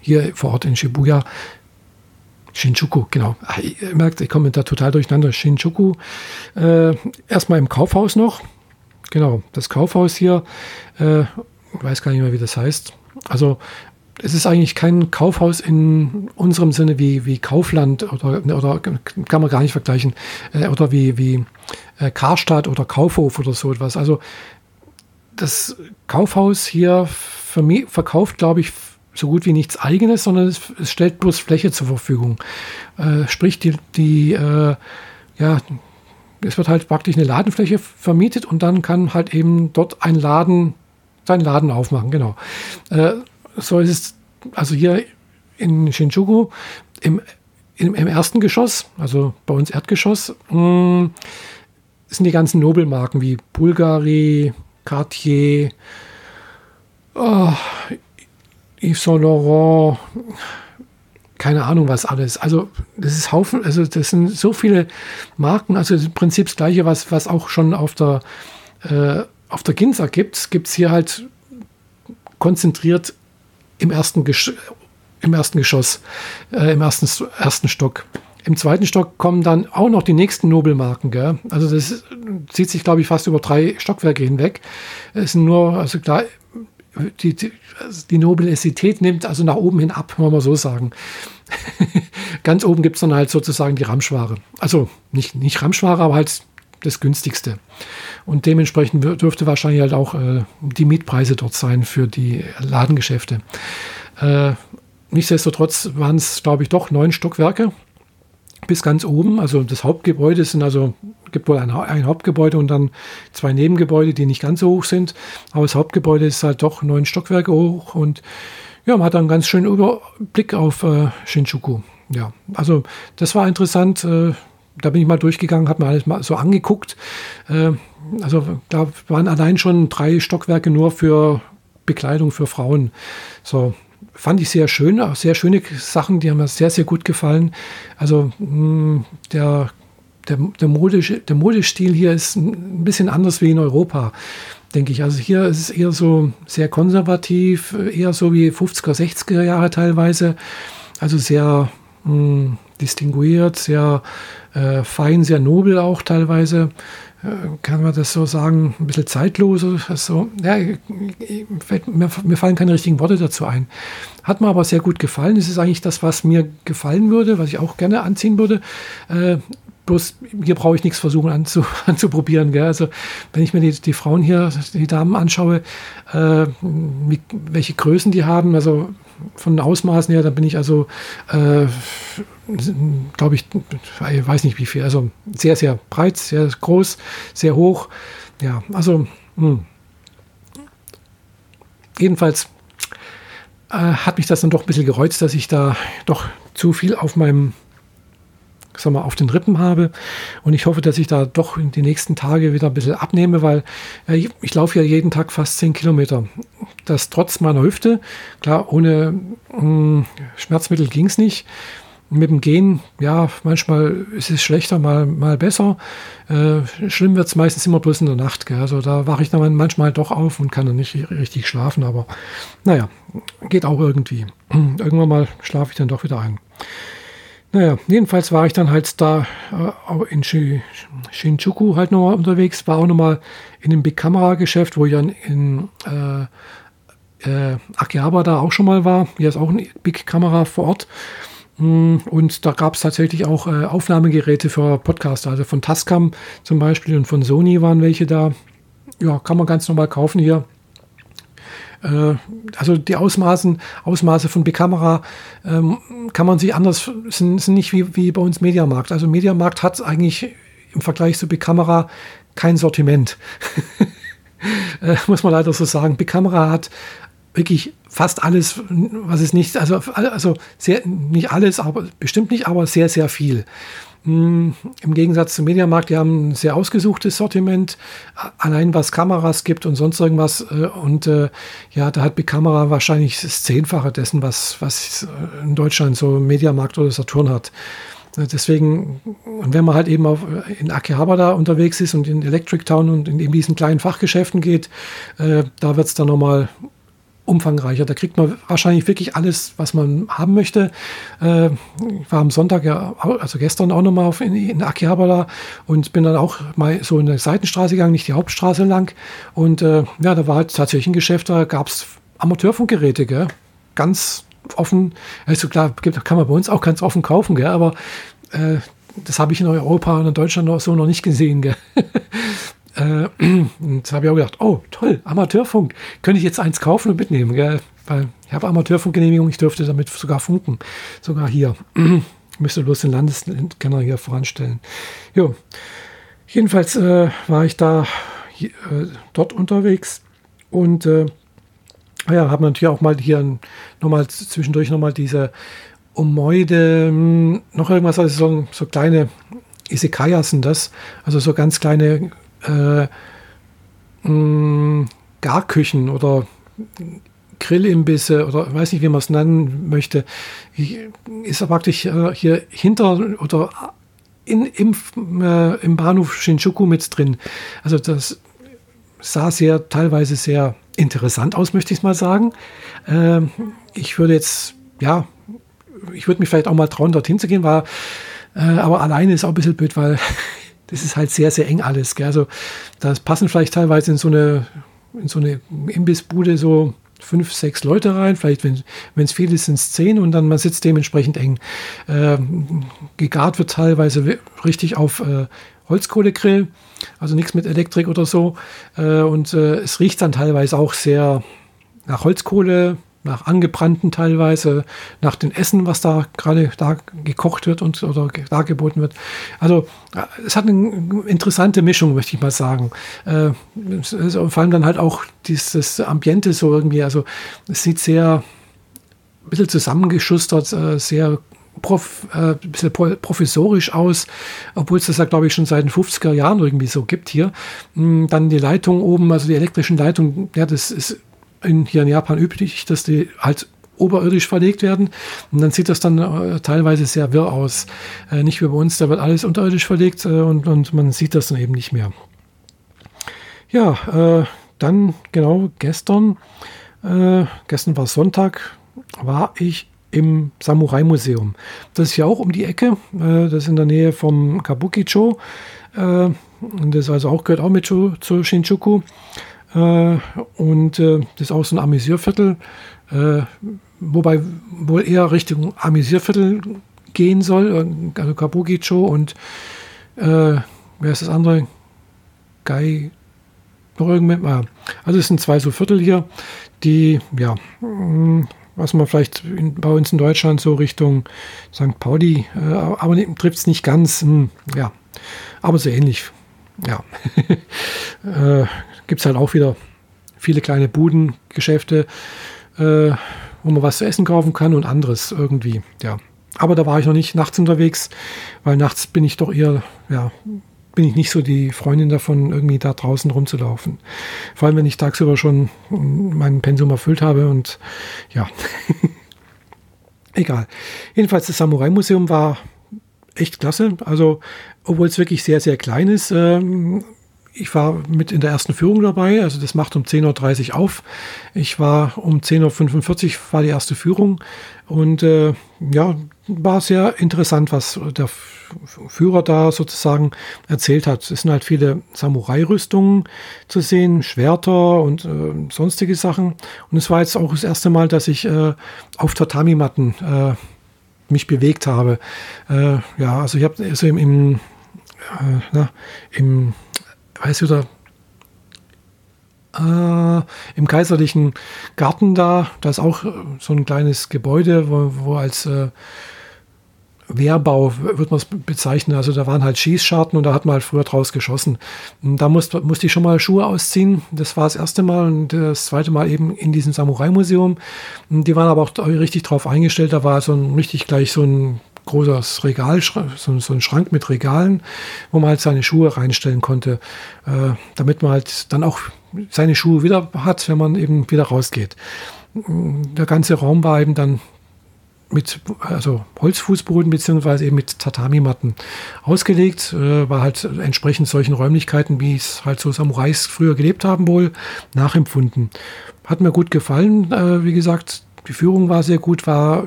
hier vor Ort in Shibuya, Shinjuku, genau. Ihr merkt, ich komme da total durcheinander. Shinjuku, äh, erstmal im Kaufhaus noch. Genau, das Kaufhaus hier, äh, weiß gar nicht mehr, wie das heißt. Also, es ist eigentlich kein Kaufhaus in unserem Sinne wie, wie Kaufland oder, oder kann man gar nicht vergleichen. Äh, oder wie, wie äh, Karstadt oder Kaufhof oder so etwas. Also, das Kaufhaus hier verkauft, glaube ich, so gut wie nichts eigenes, sondern es, es stellt bloß Fläche zur Verfügung. Äh, sprich, die, die äh, ja, es wird halt praktisch eine Ladenfläche vermietet und dann kann halt eben dort ein Laden seinen Laden aufmachen, genau. Äh, so ist es also hier in Shinjuku im, im, im, ersten Geschoss, also bei uns Erdgeschoss, mh, hm, sind die ganzen Nobelmarken wie Bulgari, Cartier, oh, Yves Saint Laurent, keine Ahnung was alles. Also das ist Haufen, also das sind so viele Marken, also im Prinzip das gleiche, was, was auch schon auf der, äh, auf der Ginza gibt, gibt es hier halt konzentriert im ersten, Gesch im ersten Geschoss, äh, im ersten, ersten Stock. Im zweiten Stock kommen dann auch noch die nächsten Nobelmarken. Gell? Also das zieht sich, glaube ich, fast über drei Stockwerke hinweg. Es sind nur, also klar, die, die, also die Nobilität nimmt also nach oben hin ab, wollen wir so sagen. Ganz oben gibt es dann halt sozusagen die Ramschware. Also nicht, nicht Ramschware, aber halt das günstigste. Und dementsprechend dürfte wahrscheinlich halt auch äh, die Mietpreise dort sein für die Ladengeschäfte. Äh, nichtsdestotrotz waren es, glaube ich, doch neun Stockwerke bis ganz oben. Also das Hauptgebäude sind also gibt wohl ein, ein, Hauptgebäude und dann zwei Nebengebäude, die nicht ganz so hoch sind. Aber das Hauptgebäude ist halt doch neun Stockwerke hoch und ja, man hat einen ganz schönen Überblick auf äh, Shinjuku. Ja, also das war interessant. Äh, da bin ich mal durchgegangen, habe mir alles mal so angeguckt. Äh, also da waren allein schon drei Stockwerke nur für Bekleidung für Frauen. So fand ich sehr schön, auch sehr schöne Sachen, die haben mir sehr, sehr gut gefallen. Also mh, mm, der, der, der, modische, der Modestil hier ist ein bisschen anders wie in Europa, denke ich. Also hier ist es eher so sehr konservativ, eher so wie 50er, 60er Jahre teilweise. Also sehr mh, mm, distinguiert, sehr äh, fein, sehr nobel auch teilweise. Äh, kann man das so sagen, ein bisschen zeitlos so. Ja, mir, mir, fallen keine richtigen Worte dazu ein. Hat mir aber sehr gut gefallen. Das ist eigentlich das, was mir gefallen würde, was ich auch gerne anziehen würde. Äh, bloß hier brauche ich nichts versuchen anzu, anzuprobieren. Gell? Also wenn ich mir die, die Frauen hier, die Damen anschaue, äh, wie, welche Größen die haben, also von den Ausmaßen her, dann bin ich also, äh, glaube ich, ich weiß nicht wie viel, also sehr, sehr breit, sehr groß, sehr hoch. Ja, also mh. Hm. jedenfalls äh, hat mich das dann doch ein bisschen geräuzt, dass ich da doch zu viel auf meinem sag mal, auf den Rippen habe. Und ich hoffe, dass ich da doch in die nächsten Tage wieder ein bisschen abnehme, weil äh, ich, ich laufe ja jeden Tag fast 10 Kilometer. Das trotz meiner Hüfte. Klar, ohne mh, hm, Schmerzmittel ging es nicht. Mit dem Gehen, ja, manchmal ist es schlechter, mal, mal besser. Äh, schlimm wird es meistens immer bloß in der Nacht. Gell? Also da wache ich dann manchmal doch auf und kann dann nicht richtig schlafen. Aber naja, geht auch irgendwie. Irgendwann mal schlafe ich dann doch wieder ein. Naja, jedenfalls war ich dann halt da äh, in Shinjuku halt nochmal unterwegs, war auch nochmal in dem Big Camera Geschäft, wo ich dann in äh, äh, Akihabara da auch schon mal war. Hier ist auch ein Big Kamera vor Ort. Mm, und da gab es tatsächlich auch äh, Aufnahmegeräte für Podcaster, also von Tascam zum Beispiel und von Sony waren welche da. Ja, kann man ganz normal kaufen hier. Äh, also die Ausmaßen, Ausmaße von B-Kamera ähm, kann man sich anders, sind, sind nicht wie, wie bei uns Mediamarkt. Also Mediamarkt hat eigentlich im Vergleich zu B-Kamera kein Sortiment. äh, muss man leider so sagen. B-Kamera hat wirklich fast alles, was es nicht, also, also sehr, nicht alles, aber bestimmt nicht, aber sehr, sehr viel. Hm, Im Gegensatz zum Mediamarkt, die haben ein sehr ausgesuchtes Sortiment, allein was Kameras gibt und sonst irgendwas. Äh, und äh, ja, da hat die Kamera wahrscheinlich das Zehnfache dessen, was, was in Deutschland so Mediamarkt oder Saturn hat. Äh, deswegen, und wenn man halt eben auf, in Akihabara unterwegs ist und in Electric Town und in eben diesen kleinen Fachgeschäften geht, da wird es dann nochmal umfangreicher. Da kriegt man wahrscheinlich wirklich alles, was man haben möchte. Äh, ich war am Sonntag, ja, also gestern auch nochmal in, in Akihabara und bin dann auch mal so in der Seitenstraße gegangen, nicht die Hauptstraße lang. Und äh, ja, da war halt tatsächlich ein Geschäft, da gab es Amateurfunkgeräte, gell? ganz offen. Also klar, kann man bei uns auch ganz offen kaufen, gell? aber äh, das habe ich in Europa und in Deutschland so noch nicht gesehen. Äh, und habe ich auch gedacht, oh toll, Amateurfunk, könnte ich jetzt eins kaufen und mitnehmen, gell? weil ich habe Amateurfunkgenehmigung, ich dürfte damit sogar funken, sogar hier. Müsste bloß den Landeskenner hier voranstellen. Jo. Jedenfalls äh, war ich da äh, dort unterwegs und äh, ja, habe natürlich auch mal hier nochmal zwischendurch nochmal diese Omoide, hm, noch irgendwas, also so, so kleine Isekayas sind das, also so ganz kleine äh, Garküchen oder Grillimbisse oder weiß nicht, wie man es nennen möchte, ist praktisch äh, hier hinter oder in, im, äh, im Bahnhof Shinjuku mit drin. Also das sah sehr teilweise sehr interessant aus, möchte ich mal sagen. Äh, ich würde jetzt, ja, ich würde mich vielleicht auch mal trauen, dorthin zu gehen, war, äh, aber alleine ist auch ein bisschen blöd, weil das ist halt sehr, sehr eng alles. Gell? Also das passen vielleicht teilweise in so eine, in so eine Imbissbude so fünf, sechs Leute rein. Vielleicht, wenn es viel ist, sind es zehn und dann man sitzt dementsprechend eng. Äh, gegart wird teilweise richtig auf äh, Holzkohlegrill, also nichts mit Elektrik oder so. Äh, und äh, es riecht dann teilweise auch sehr nach Holzkohle, nach angebrannten teilweise, nach dem Essen, was da gerade da gekocht wird und oder dargeboten wird. Also äh, es hat eine interessante Mischung, möchte ich mal sagen. Äh, vor allem dann halt auch dieses Ambiente so irgendwie, also es sieht sehr ein bisschen zusammengeschustert, äh, sehr prof, äh, bisschen professorisch aus, obwohl es das ja, glaube ich, schon seit den 50er Jahren irgendwie so gibt hier. Mm, dann die Leitung oben, also die elektrischen Leitungen, ja, das ist in, hier in Japan üblich, dass die halt oberirdisch verlegt werden. Und dann sieht das dann äh, teilweise sehr wirr aus. Äh, nicht wie bei uns, da wird alles unterirdisch verlegt äh, und, und man sieht das dann eben nicht mehr. Ja, äh, dann genau gestern, äh, gestern war Sonntag, war ich im Samurai-Museum. Das ist ja auch um die Ecke. Äh, das ist in der Nähe vom Kabukicho. Äh, das also auch gehört auch mit zu, zu Shinjuku. Äh, und äh, das ist auch so ein Amüsierviertel. Äh, wobei wohl eher Richtung Amüsierviertel gehen soll. Also Kabukicho und wer ist das andere? Gai. Ah, also es sind zwei so Viertel hier, die ja mm, was man vielleicht in, bei uns in Deutschland so Richtung St. Pauli, äh, aber trifft es nicht ganz, mh, hm, ja, aber so ähnlich. Ja, äh, gibt es halt auch wieder viele kleine Buden, Geschäfte, äh, wo man was zu essen kaufen kann und anderes irgendwie, ja. Aber da war ich noch nicht nachts unterwegs, weil nachts bin ich doch eher, ja, bin ich nicht so die Freundin davon, irgendwie da draußen rumzulaufen. Vor allem, wenn ich tagsüber schon mein Pensum erfüllt habe und ja, egal. Jedenfalls, das Samurai-Museum war echt klasse. Also, obwohl es wirklich sehr, sehr klein ist, ähm, ich war mit in der ersten Führung dabei, also das macht um 10.30 Uhr auf. Ich war um 10.45 Uhr war die erste Führung und äh, ja, war sehr interessant, was der Führer da sozusagen erzählt hat. Es sind halt viele Samurai-Rüstungen zu sehen, Schwerter und äh, sonstige Sachen. Und es war jetzt auch das erste Mal, dass ich äh, auf Tatami-Matten äh, mich bewegt habe. Äh, ja, also ich habe also im, im, äh, na, im weiß wieder, äh, im kaiserlichen Garten da, da ist auch so ein kleines Gebäude, wo, wo als äh, Wehrbau wird man es bezeichnen. Also da waren halt Schießscharten und da hat man halt früher draus geschossen. Und da musste, musste ich schon mal Schuhe ausziehen. Das war das erste Mal und das zweite Mal eben in diesem Samurai-Museum. Die waren aber auch richtig drauf eingestellt. Da war so ein richtig gleich so ein großes Regal, so, ein Schrank mit Regalen, wo man halt seine Schuhe reinstellen konnte, äh, damit man halt dann auch seine Schuhe wieder hat, wenn man eben wieder rausgeht. Der ganze Raum war eben dann mit also Holzfußboden beziehungsweise eben mit Tatami-Matten ausgelegt, äh, war halt entsprechend solchen Räumlichkeiten, wie es halt so Samurais früher gelebt haben, wohl nachempfunden. Hat mir gut gefallen, äh, wie gesagt, die Führung war sehr gut, war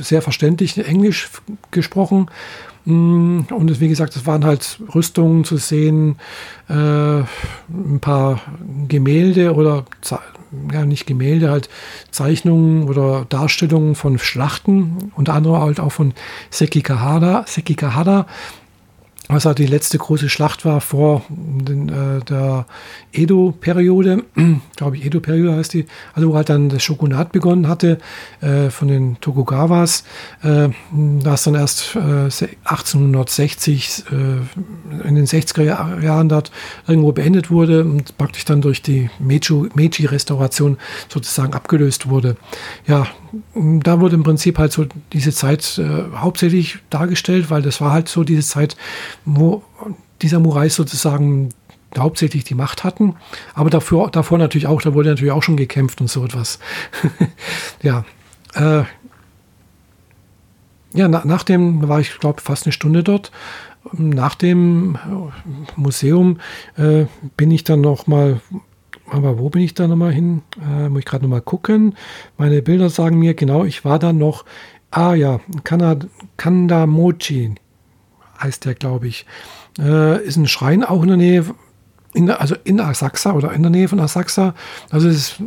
sehr verständlich Englisch gesprochen. Mm, und wie gesagt, es waren halt Rüstungen zu sehen, äh, ein paar Gemälde oder ja nicht Gemälde, halt Zeichnungen oder Darstellungen von Schlachten, unter anderem halt auch von Sekikahara, Sekikahara was halt die letzte große Schlacht war vor den, äh, der Edo-Periode, glaube ich, Edo-Periode heißt die, also wo halt dann das Shogunat begonnen hatte äh, von den Tokugawas, äh, das dann erst 1860 äh, äh, in den 60er Jahren dort irgendwo beendet wurde und praktisch dann durch die Meiji-Restauration sozusagen abgelöst wurde. Ja, da wurde im Prinzip halt so diese Zeit äh, hauptsächlich dargestellt, weil das war halt so diese Zeit, wo die Samurais sozusagen hauptsächlich die Macht hatten. Aber davor, davor natürlich auch, da wurde natürlich auch schon gekämpft und so etwas. ja. Äh, ja, na, nach war ich, glaube fast eine Stunde dort. Nach dem Museum äh, bin ich dann noch mal aber wo bin ich da nochmal hin? Äh, muss ich gerade nochmal gucken. Meine Bilder sagen mir, genau, ich war da noch. Ah ja, Kanad Kandamochi heißt der, glaube ich. Äh, ist ein Schrein auch in der Nähe, in also in Asakusa oder in der Nähe von Asakusa. Also es ist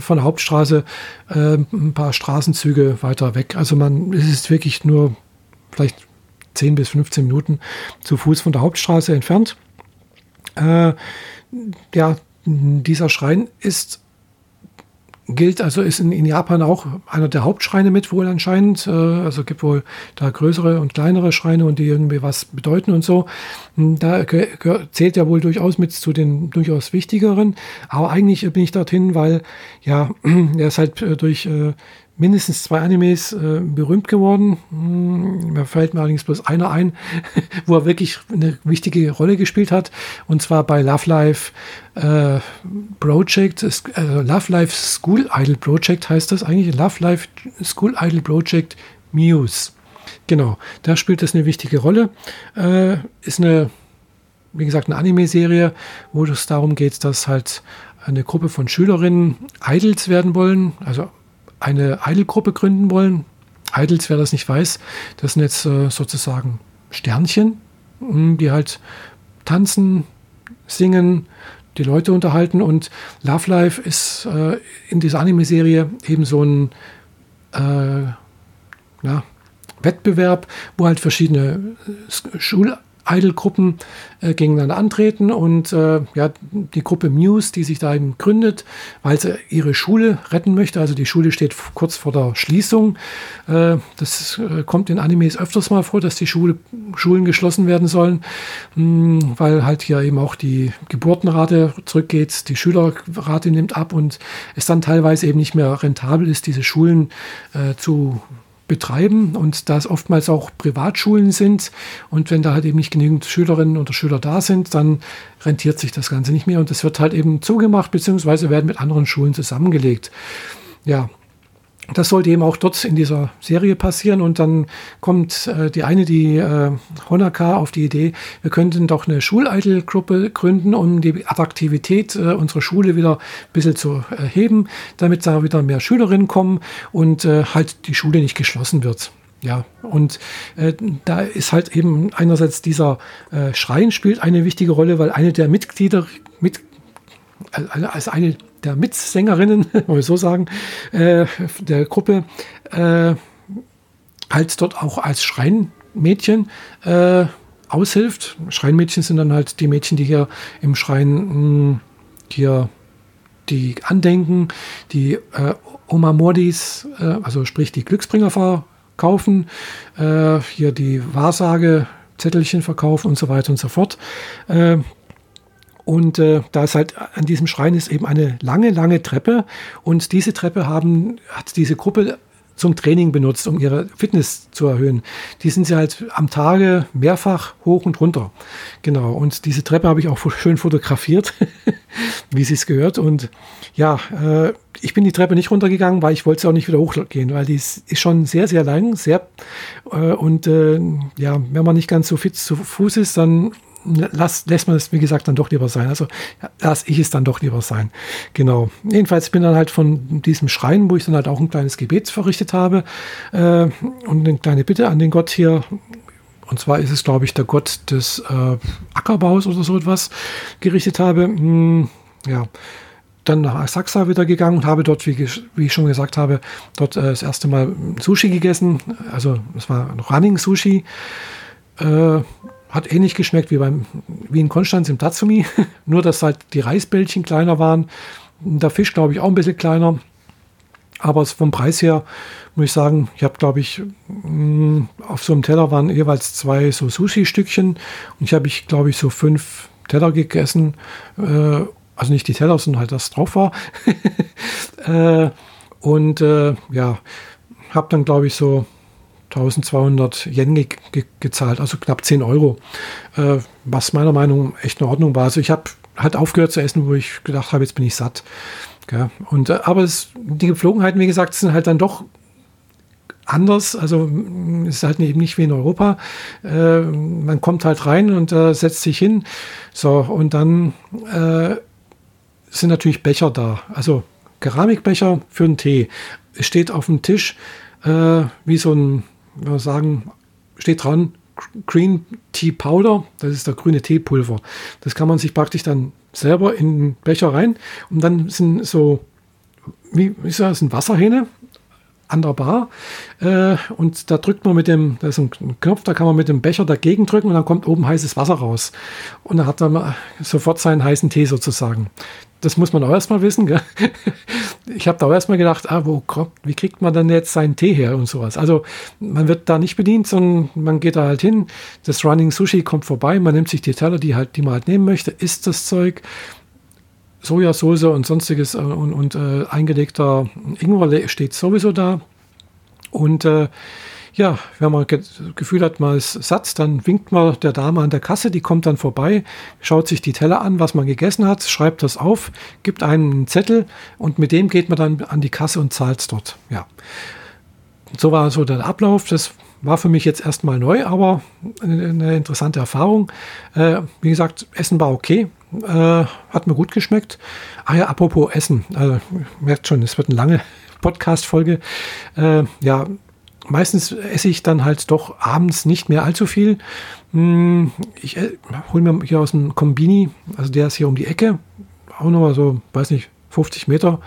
von der Hauptstraße äh, ein paar Straßenzüge weiter weg. Also man, es ist wirklich nur vielleicht 10 bis 15 Minuten zu Fuß von der Hauptstraße entfernt. Äh, ja, dieser Schrein ist gilt, also ist in, in, Japan auch einer der Hauptschreine mit wohl anscheinend. Äh, also gibt wohl da größere und kleinere Schreine und die irgendwie was bedeuten und so. Hm, da zählt ja wohl durchaus mit zu den durchaus wichtigeren. Aber eigentlich bin ich dorthin, weil ja, er ist halt äh, durch äh, mindestens zwei Animes äh, berühmt geworden. Hm, mir fällt mir allerdings bloß einer ein, wo er wirklich eine wichtige Rolle gespielt hat. Und zwar bei Love Life äh, Project, äh, Love Life School Idol Project heißt das eigentlich. Love Life School Idol Project Muse. Genau, da spielt das eine wichtige Rolle. Äh, ist eine, wie gesagt, eine Anime-Serie, wo es darum geht, dass halt eine Gruppe von Schülerinnen Idols werden wollen, also eine Idol-Gruppe gründen wollen. Idols, wer das nicht weiß, das sind jetzt äh, sozusagen Sternchen, hm, die halt tanzen, singen, die Leute unterhalten. Und Love Life ist äh, in dieser Anime-Serie eben so ein äh, ja, Wettbewerb, wo halt verschiedene Schul Idol-Gruppen äh, gegeneinander antreten und äh, ja, die Gruppe Muse, die sich da eben gründet, weil sie ihre Schule retten möchte. Also die Schule steht kurz vor der Schließung. Äh, das äh, kommt in Animes öfters mal vor, dass die Schule, Schulen geschlossen werden sollen, mh, hm, weil halt hier eben auch die Geburtenrate zurückgeht, die Schülerrate nimmt ab und es dann teilweise eben nicht mehr rentabel ist, diese Schulen äh, zu betreiben und da es oftmals auch Privatschulen sind und wenn da halt eben nicht genügend Schülerinnen oder Schüler da sind, dann rentiert sich das Ganze nicht mehr und es wird halt eben zugemacht beziehungsweise werden mit anderen Schulen zusammengelegt. Ja, das sollte eben auch dort in dieser Serie passieren und dann kommt äh, die eine, die äh, Honaka, auf die Idee, wir könnten doch eine Schuleidel-Gruppe gründen, um die Attraktivität äh, unserer Schule wieder ein bisschen zu erheben, damit da wieder mehr Schülerinnen kommen und äh, halt die Schule nicht geschlossen wird. Ja, und äh, da ist halt eben einerseits dieser äh, Schrein spielt eine wichtige Rolle, weil eine der Mitglieder, mit, als eine der Mitsängerinnen, wollen wir so sagen, äh, der Gruppe, äh, halt dort auch als Schreinmädchen äh, aushilft. Schreinmädchen sind dann halt die Mädchen, die hier im Schrein mh, hm, hier die Andenken, die äh, Oma Mordis, äh, also sprich die Glücksbringer verkaufen, äh, hier die Wahrsage Zettelchen verkaufen und so weiter und so fort. Äh, und äh, da ist halt an diesem Schrein ist eben eine lange, lange Treppe. Und diese Treppe haben, hat diese Gruppe zum Training benutzt, um ihre Fitness zu erhöhen. Die sind sie halt am Tage mehrfach hoch und runter. Genau. Und diese Treppe habe ich auch schön fotografiert, wie sie es gehört. Und ja, äh, ich bin die Treppe nicht runtergegangen, weil ich wollte sie auch nicht wieder hochgehen, weil die ist, ist schon sehr, sehr lang, sehr äh, und äh, ja, wenn man nicht ganz so fit zu Fuß ist, dann lass, lässt man es, wie gesagt, dann doch lieber sein. Also lass ich es dann doch lieber sein. Genau. Jedenfalls bin dann halt von diesem Schrein, wo ich dann halt auch ein kleines Gebet verrichtet habe äh, und eine kleine Bitte an den Gott hier. Und zwar ist es, glaube ich, der Gott des äh, Ackerbaus oder so etwas gerichtet habe. Hm, ja dann nach Asakusa wieder gegangen und habe dort, wie, wie ich schon gesagt habe, dort äh, das erste Mal Sushi gegessen. Also es war Running Sushi. Äh, hat ähnlich geschmeckt wie, beim, wie in Konstanz im Tatsumi, nur dass halt die Reisbällchen kleiner waren. Der Fisch, glaube ich, auch ein bisschen kleiner. Aber vom Preis her muss ich sagen, ich habe, glaube ich, mm, auf so einem Teller waren jeweils zwei so Sushi-Stückchen. Und ich habe, ich glaube ich, so fünf Teller gegessen. Äh, also nicht die Teller, sondern halt das drauf war. äh, und äh, ja, habe dann, glaube ich, so 1200 Yen ge ge gezahlt, also knapp 10 Euro, äh, was meiner Meinung nach echt in Ordnung war. Also ich habe halt aufgehört zu essen, wo ich gedacht habe, jetzt bin ich satt. Gell? Und, äh, aber es, die Gepflogenheiten, wie gesagt, sind halt dann doch anders. Also es ist halt eben nicht wie in Europa. Äh, man kommt halt rein und äh, setzt sich hin. So, und dann äh, sind natürlich Becher da. Also Keramikbecher für einen Tee. Es steht auf dem Tisch äh, wie so ein wir sagen, steht dran, Green Tea Powder, das ist der grüne Teepulver. Das kann man sich praktisch dann selber in den Becher rein und dann sind so, wie ist das, sind Wasserhähne an der Bar äh, und da drückt man mit dem, da ist ein Knopf, da kann man mit dem Becher dagegen drücken und dann kommt oben heißes Wasser raus und dann hat man sofort seinen heißen Tee sozusagen. das muss man auch erstmal wissen. Gell? Ich habe da auch erstmal gedacht, ah, wo, wie kriegt man dann jetzt seinen Tee her und sowas. Also man wird da nicht bedient, sondern man geht da halt hin. Das Running Sushi kommt vorbei, man nimmt sich die Teller, die, halt, die man halt nehmen möchte, isst das Zeug. Sojasauce und sonstiges äh, und, und äh, eingelegter Ingwer steht sowieso da. Und äh, ja, wenn man das Gefühl hat, man ist satt, dann winkt man der Dame an der Kasse, die kommt dann vorbei, schaut sich die Teller an, was man gegessen hat, schreibt das auf, gibt einen Zettel und mit dem geht man dann an die Kasse und zahlt dort. Ja. So war so der Ablauf. Das war für mich jetzt erstmal neu, aber eine interessante Erfahrung. Äh, wie gesagt, Essen war okay, äh, hat mir gut geschmeckt. Ah ja, apropos Essen, also, merkt schon, es wird eine lange Podcast-Folge. Äh, ja, meistens esse ich dann halt doch abends nicht mehr allzu viel. Hm, ich äh, hole mir hier aus dem Kombini, also der ist hier um die Ecke, auch nochmal so, weiß nicht, 50 Meter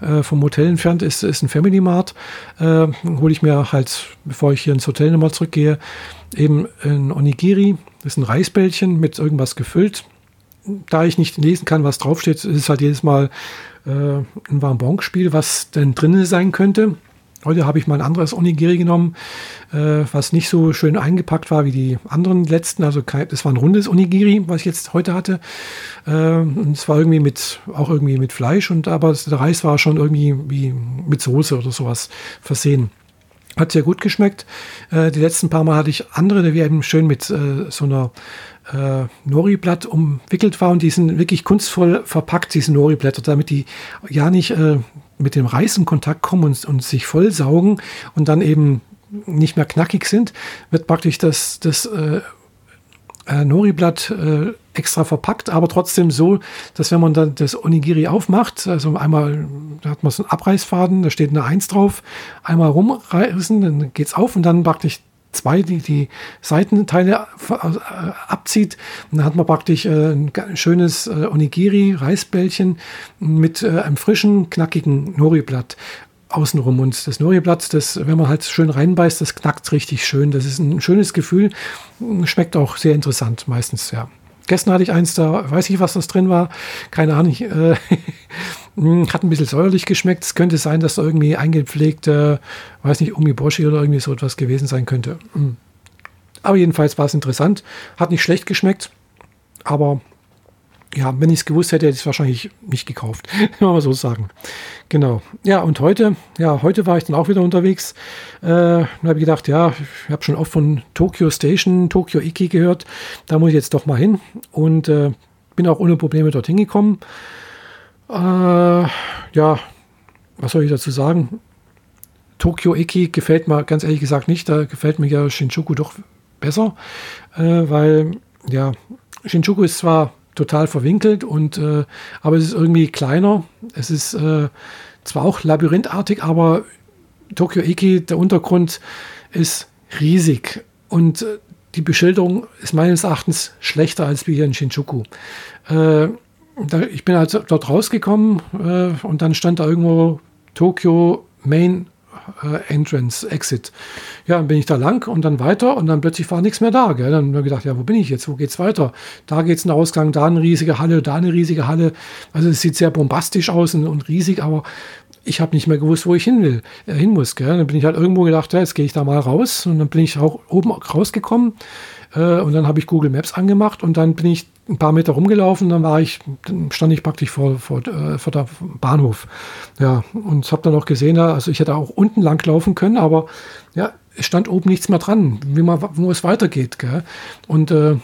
äh, vom Hotel entfernt ist, ist ein Family Mart. Äh, hole ich mir halt, bevor ich hier ins Hotel nochmal zurückgehe, eben ein Onigiri. Das ist ein Reisbällchen mit irgendwas gefüllt. Da ich nicht lesen kann, was draufsteht, ist es halt jedes Mal äh, ein Bonbon-Spiel, was denn drin sein könnte. Heute habe ich mal ein anderes Onigiri genommen, äh, was nicht so schön eingepackt war wie die anderen letzten. Also es war ein rundes Onigiri, was ich jetzt heute hatte. Äh, und es war irgendwie mit, auch irgendwie mit Fleisch und aber der Reis war schon irgendwie wie mit Soße oder sowas versehen. Hat sehr gut geschmeckt. Äh, die letzten paar Mal hatte ich andere, die eben schön mit äh, so einer äh, Nori-Blatt umwickelt war und die sind wirklich kunstvoll verpackt, diese Nori-Blätter, damit die ja nicht äh, mit dem Reis in Kontakt kommen und, und sich vollsaugen und dann eben nicht mehr knackig sind, wird praktisch das, das äh, äh, Nori-Blatt äh, extra verpackt, aber trotzdem so, dass wenn man dann das Onigiri aufmacht, also einmal, da hat man so einen Abreißfaden, da steht eine Eins drauf, einmal rumreißen, dann geht es auf und dann praktisch zwei, die die Seitenteile äh, abzieht. Und dann hat man praktisch äh, ein schönes äh, Onigiri, Reisbällchen mit einem frischen, knackigen Nori-Blatt außenrum. Und das Nori-Blatt, das, wenn man halt schön reinbeißt, das knackt richtig schön. Das ist ein schönes Gefühl. Schmeckt auch sehr interessant meistens, ja. Gestern hatte ich eins, da weiß ich, was das drin war. Keine Ahnung. Äh, hat ein bisschen säuerlich geschmeckt. Es könnte sein, dass da irgendwie eingepflegte, weiß nicht, Umiboshi oder irgendwie so etwas gewesen sein könnte. Mm. Aber jedenfalls war es interessant. Hat nicht schlecht geschmeckt. Aber ja, wenn ich es gewusst hätte, hätte ich es wahrscheinlich nicht gekauft. Kann man so sagen. Genau. Ja, und heute, ja, heute war ich dann auch wieder unterwegs. Äh, habe ich gedacht, ja, ich habe schon oft von Tokyo Station, Tokyo Iki gehört. Da muss ich jetzt doch mal hin. Und äh, bin auch ohne Probleme dorthin gekommen. Äh, ja, was soll ich dazu sagen? Tokyo Iki gefällt mir ganz ehrlich gesagt nicht. Da gefällt mir ja Shinjuku doch besser, äh, weil ja, Shinjuku ist zwar total verwinkelt und äh, aber es ist irgendwie kleiner. Es ist äh, zwar auch labyrinthartig, aber Tokyo Iki, der Untergrund ist riesig und äh, die Beschilderung ist meines Erachtens schlechter als wie hier in Shinjuku. Äh, da, ich bin also dort rausgekommen äh, und dann stand da irgendwo Tokyo Main äh, Entrance, Exit. Ja, dann bin ich da lang und dann weiter und dann plötzlich war nichts mehr da. Gell? Dann habe ich gedacht, ja, wo bin ich jetzt? Wo geht's weiter? Da geht's ein Ausgang, da eine riesige Halle, da eine riesige Halle. Also es sieht sehr bombastisch aus und, und riesig, aber ich habe nicht mehr gewusst, wo ich hin will, äh, hin muss. Gell? Dann bin ich halt irgendwo gedacht, ja, jetzt gehe ich da mal raus und dann bin ich auch oben rausgekommen äh, und dann habe ich Google Maps angemacht und dann bin ich ein paar Meter rumgelaufen, dann war ich, dann stand ich praktisch vor, vor, äh, vor der Bahnhof. Ja, und habe dann auch gesehen, also ich hätte auch unten lang laufen können, aber ja, es stand oben nichts mehr dran, wie man, wo es weitergeht. Gell? Und äh,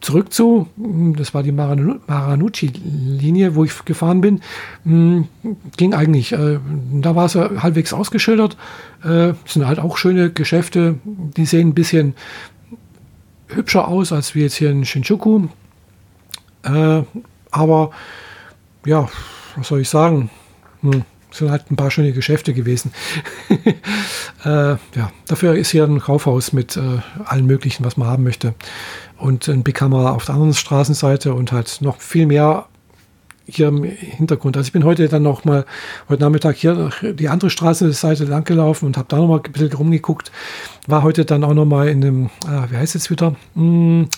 zurück zu, das war die Maranucci-Linie, wo ich gefahren bin, mh, hm, ging eigentlich. Äh, da war es ja halbwegs ausgeschildert. Äh, sind halt auch schöne Geschäfte, die sehen ein bisschen hübscher aus als wie jetzt hier in Shinjuku. Äh, aber ja, was soll ich sagen? Hm, sind halt ein paar schöne Geschäfte gewesen. äh, ja, dafür ist hier ein Kaufhaus mit äh, allem Möglichen, was man haben möchte. Und ein Bighammer auf der anderen Straßenseite und halt noch viel mehr hier im Hintergrund. Also ich bin heute dann noch mal, heute Nachmittag hier die andere Straßenseite lang gelaufen und habe da noch mal ein bisschen rumgeguckt. War heute dann auch noch mal in dem, ah, wie heißt es wieder? Hm,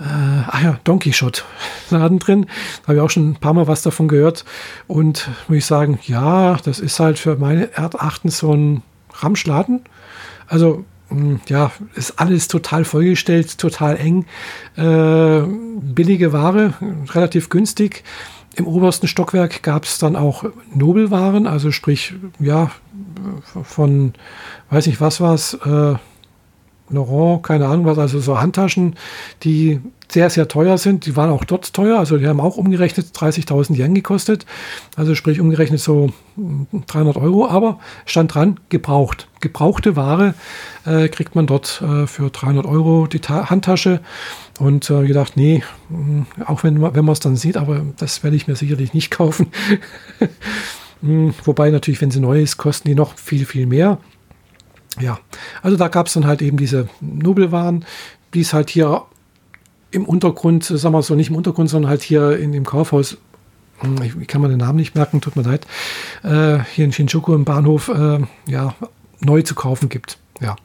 äh, ah ja, Donkey Shot Laden drin. Habe ich auch schon ein paar Mal was davon gehört. Und muss ich sagen, ja, das ist halt für meine Erdachten so ein Ramschladen. Also hm, ja, ist alles total vollgestellt, total eng. Äh, billige Ware, relativ günstig. Im obersten Stockwerk gab es dann auch Nobelwaren, also sprich, ja, von, weiß nicht was was, äh, Laurent, keine Ahnung was, also so Handtaschen, die sehr, sehr teuer sind. Die waren auch dort teuer, also die haben auch umgerechnet 30.000 Yen gekostet, also sprich umgerechnet so 300 Euro, aber stand dran, gebraucht. Gebrauchte Ware äh, kriegt man dort äh, für 300 Euro die Ta Handtasche und äh, gedacht, nee, auch wenn, wenn man es dann sieht, aber das werde ich mir sicherlich nicht kaufen. Wobei natürlich, wenn sie neu ist, kosten die noch viel, viel mehr. Ja, also da gab es dann halt eben diese Nobelwaren, die es halt hier im Untergrund, sagen wir so, nicht im Untergrund, sondern halt hier in dem Kaufhaus, hm, ich kann mir den Namen nicht merken, tut mir leid, äh, hier in Shinjuku im Bahnhof, äh, ja, neu zu kaufen gibt. Ja.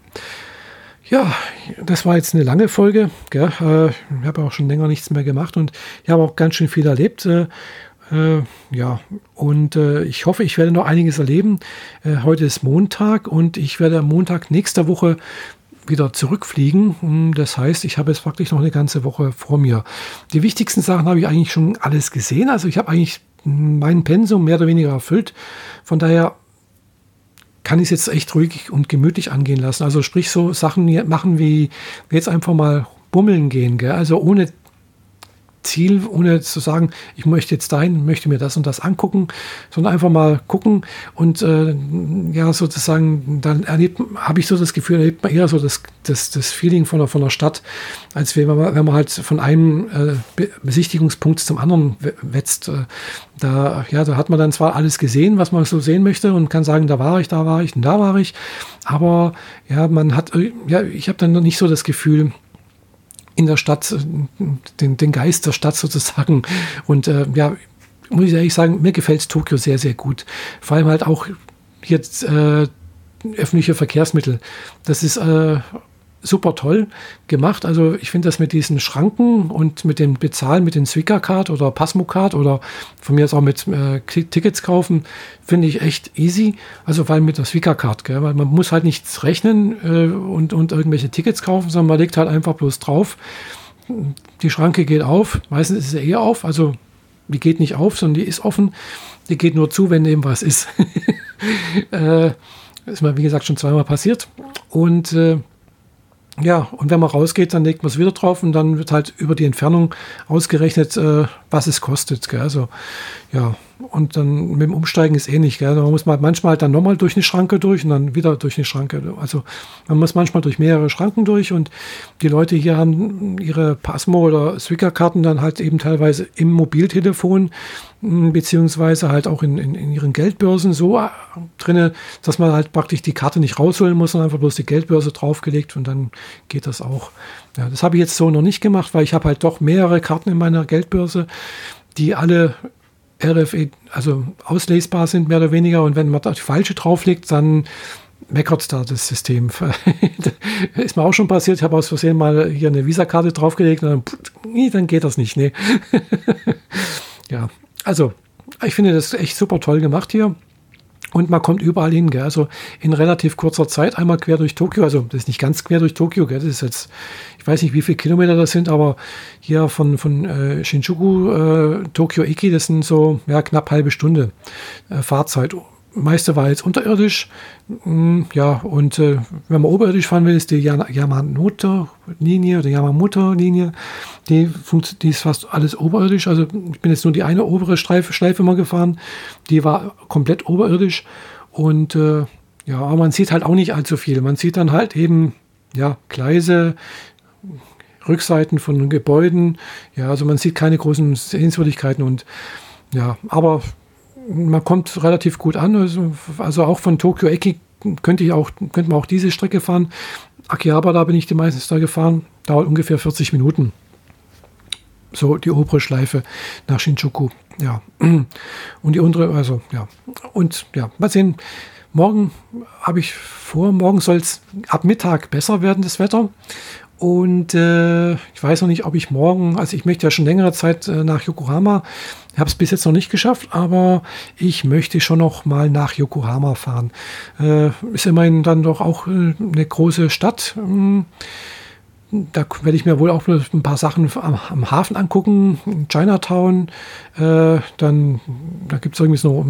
Ja, das war jetzt eine lange Folge. Gell? Äh, ich habe auch schon länger nichts mehr gemacht und ich habe auch ganz schön viel erlebt. Äh, ja, und äh, ich hoffe, ich werde noch einiges erleben. Äh, heute ist Montag und ich werde am Montag nächster Woche wieder zurückfliegen. Hm, das heißt, ich habe jetzt praktisch noch eine ganze Woche vor mir. Die wichtigsten Sachen habe ich eigentlich schon alles gesehen. Also ich habe eigentlich mein Pensum mehr oder weniger erfüllt. Von daher kann ich es jetzt echt ruhig und gemütlich angehen lassen. Also sprich so Sachen machen wie jetzt einfach mal bummeln gehen. Gell? Also ohne Ziel, ohne zu sagen, ich möchte jetzt dahin, möchte mir das und das angucken, sondern einfach mal gucken und äh, ja, sozusagen, dann erlebt, habe ich so das Gefühl, erlebt man eher so das, das, das Feeling von der, von der Stadt, als wenn man, wenn man halt von einem äh, Besichtigungspunkt zum anderen wetzt. Äh, da, ja, da hat man dann zwar alles gesehen, was man so sehen möchte und kann sagen, da war ich, da war ich und da war ich, aber ja, man hat, äh, ja, ich habe dann noch nicht so das Gefühl, in der Stadt, den, den Geist der Stadt sozusagen. Und äh, ja, muss ich ehrlich sagen, mir gefällt Tokio sehr, sehr gut. Vor allem halt auch jetzt äh, öffentliche Verkehrsmittel. Das ist äh, super toll gemacht. Also ich finde das mit diesen Schranken und mit dem Bezahlen mit den Swika-Card oder Pasmo-Card oder von mir aus auch mit äh, Tickets kaufen, finde ich echt easy. Also weil mit der Swika-Card, weil man muss halt nichts rechnen äh, und, und irgendwelche Tickets kaufen, sondern man legt halt einfach bloß drauf. Die Schranke geht auf, meistens ist sie eher auf, also die geht nicht auf, sondern die ist offen. Die geht nur zu, wenn eben was ist. äh, ist mir, wie gesagt, schon zweimal passiert. Und äh, ja, und wenn man rausgeht, dann legt man es wieder drauf und dann wird halt über die Entfernung ausgerechnet, äh, was es kostet. Gell? Also, ja, und dann mit dem Umsteigen ist ähnlich. Gell? Da muss man manchmal halt dann nochmal durch eine Schranke durch und dann wieder durch eine Schranke. Also man muss manchmal durch mehrere Schranken durch und die Leute hier haben ihre Pasmo oder Swika-Karten dann halt eben teilweise im Mobiltelefon hm, beziehungsweise halt auch in, in, in ihren Geldbörsen so äh, drinne, dass man halt praktisch die Karte nicht rausholen muss, sondern einfach bloß die Geldbörse draufgelegt und dann geht das auch. Ja, das habe ich jetzt so noch nicht gemacht, weil ich habe halt doch mehrere Karten in meiner Geldbörse, die alle RFE, also auslesbar sind, mehr oder weniger. Und wenn man da die falsche drauflegt, dann meckert da das System. ist mir auch schon passiert. Ich habe aus Versehen mal hier eine Visakarte draufgelegt und dann, dann geht das nicht. Nee. ja, also ich finde das echt super toll gemacht hier. Und man kommt überall hin, gell? also in relativ kurzer Zeit einmal quer durch Tokio. Also das ist nicht ganz quer durch Tokio, gell? das ist jetzt, ich weiß nicht, wie viele Kilometer das sind, aber hier von, von äh, Shinjuku, äh, Tokio Iki, das sind so ja, knapp halbe Stunde äh, Fahrzeit meiste war jetzt unterirdisch. Mm, ja, und äh, wenn man oberirdisch fahren will, ist die Yamamoto-Linie oder Yamamoto-Linie. Die, die ist fast alles oberirdisch. Also ich bin jetzt nur die eine obere Streife, Schleife mal gefahren. Die war komplett oberirdisch. Und äh, ja, aber man sieht halt auch nicht allzu viel. Man sieht dann halt eben ja, Gleise, Rückseiten von Gebäuden. Ja, also man sieht keine großen Sehenswürdigkeiten und ja, aber man kommt relativ gut an. Also, also auch von Tokio Eki könnte ich auch, könnte man auch diese Strecke fahren. Akihabara, da bin ich die meistens da gefahren. Dauert ungefähr 40 Minuten. So die obere Schleife nach Shinjuku. Ja. Und die untere, also ja. Und ja, mal sehen. Morgen habe ich vor, morgen soll es ab Mittag besser werden, das Wetter. Und äh, ich weiß noch nicht, ob ich morgen, also ich möchte ja schon längere Zeit äh, nach Yokohama. Habe es bis jetzt noch nicht geschafft, aber ich möchte schon noch mal nach Yokohama fahren. Äh, ist immerhin dann doch auch äh, eine große Stadt. Hm da werde ich mir wohl auch ein paar Sachen am, am Hafen angucken, Chinatown, äh, dann da gibt es irgendwie so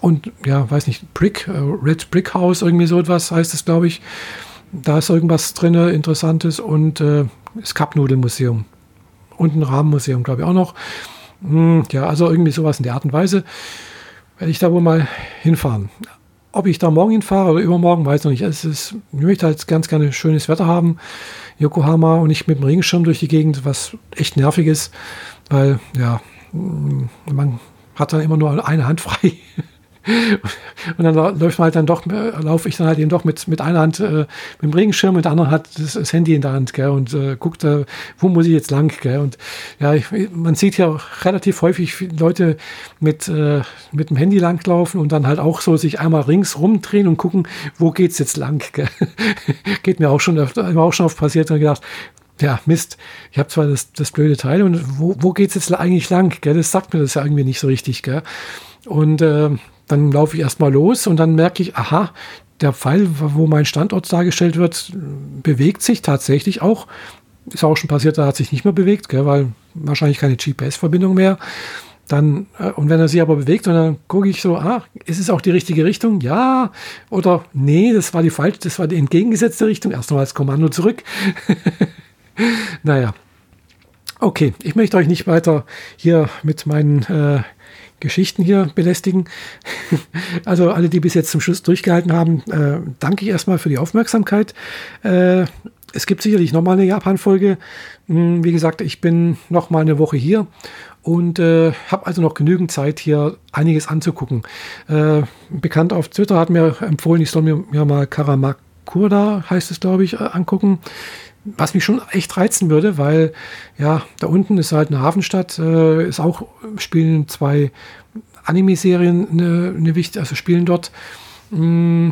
und ja, weiß nicht, Brick, äh, Red Brick House, irgendwie so etwas heißt es, glaube ich. Da ist irgendwas drin, Interessantes und äh, das Cup-Nudel-Museum und ein Rahmenmuseum, glaube ich, auch noch. Hm, ja, also irgendwie sowas in der Art und Weise werde ich da wohl mal hinfahren. Ob ich da morgen hinfahre oder übermorgen, weiß noch nicht. Es ist, ich möchte halt ganz gerne schönes Wetter haben. Yokohama und nicht mit dem Regenschirm durch die Gegend, was echt nervig ist, weil ja, man hat dann immer nur eine Hand frei. Und dann läuft man halt dann doch, äh, laufe ich dann halt eben doch mit, mit einer Hand äh, mit dem Regenschirm, mit der anderen Hand das, das Handy in der Hand, gell, und äh, guckt, äh, wo muss ich jetzt lang, gell. Und ja, ich, man sieht ja relativ häufig Leute mit, äh, mit dem Handy langlaufen und dann halt auch so sich einmal rings rumdrehen und gucken, wo geht's jetzt lang, gell. Geht mir auch schon, immer auch schon oft passiert und gedacht, ja, Mist, ich habe zwar das, das blöde Teil und wo, wo geht's jetzt eigentlich lang? Gell? Das sagt mir das ja irgendwie nicht so richtig. Gell? Und äh, dann laufe ich erstmal los und dann merke ich, aha, der Pfeil, wo mein Standort dargestellt wird, bewegt sich tatsächlich auch. Ist auch schon passiert, da hat sich nicht mehr bewegt, gell, weil wahrscheinlich keine GPS-Verbindung mehr. Dann, äh, und wenn er sich aber bewegt, und dann gucke ich so, ah, ist es auch die richtige Richtung? Ja. Oder nee, das war die falsche, das war die entgegengesetzte Richtung. Erst noch als Kommando zurück. naja. Okay, ich möchte euch nicht weiter hier mit meinen äh, Geschichten hier belästigen. Also alle, die bis jetzt zum Schluss durchgehalten haben, äh, danke ich erstmal für die Aufmerksamkeit. Äh, es gibt sicherlich nochmal eine Japan-Folge. Hm, wie gesagt, ich bin noch mal eine Woche hier und äh, habe also noch genügend Zeit, hier einiges anzugucken. Äh, bekannt auf Twitter hat mir empfohlen, ich soll mir, mir mal Karamakura, heißt es glaube ich, äh, angucken was mich schon echt reizen würde, weil ja, da unten ist halt eine Hafenstadt, äh, ist auch, spielen zwei Anime-Serien eine, eine wichtige, also spielen dort. Mm,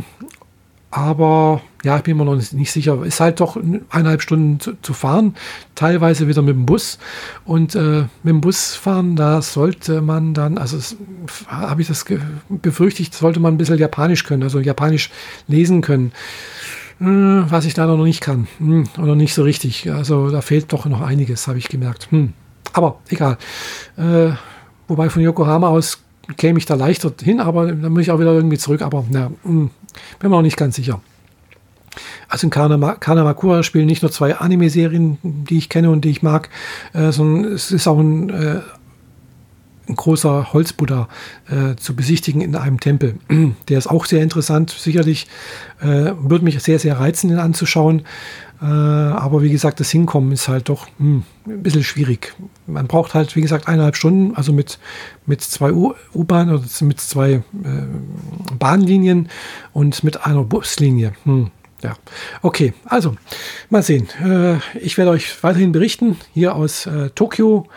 aber ja, ich bin mir noch nicht sicher. Ist halt doch eineinhalb Stunden zu, zu fahren, teilweise wieder mit dem Bus. Und äh, mit dem Bus fahren, da sollte man dann, also habe ich das befürchtet, sollte man ein bisschen Japanisch können, also Japanisch lesen können. Hm, was ich leider noch nicht kann. Hm, oder nicht so richtig. Also da fehlt doch noch einiges, habe ich gemerkt. Hm. Aber egal. Äh, wobei von Yokohama aus käme ich da leichter hin, aber dann muss ich auch wieder irgendwie zurück. Aber na, bin mir noch nicht ganz sicher. Also in Kanamakura spielen nicht nur zwei Anime-Serien, die ich kenne und die ich mag, äh, sondern es ist auch ein äh, ein großer Holzbuddha äh, zu besichtigen in einem Tempel. Der ist auch sehr interessant, sicherlich äh, würde mich sehr, sehr reizen, ihn anzuschauen. Äh, aber wie gesagt, das Hinkommen ist halt doch hm, ein bisschen schwierig. Man braucht halt, wie gesagt, eineinhalb Stunden, also mit, mit zwei U-Bahnen oder mit zwei äh, Bahnlinien und mit einer Buslinie. Hm. Ja, okay, also mal sehen. Äh, ich werde euch weiterhin berichten hier aus äh, Tokio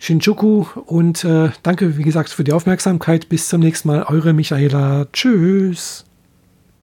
Shinjuku und äh, danke, wie gesagt, für die Aufmerksamkeit. Bis zum nächsten Mal. Eure Michaela. Tschüss.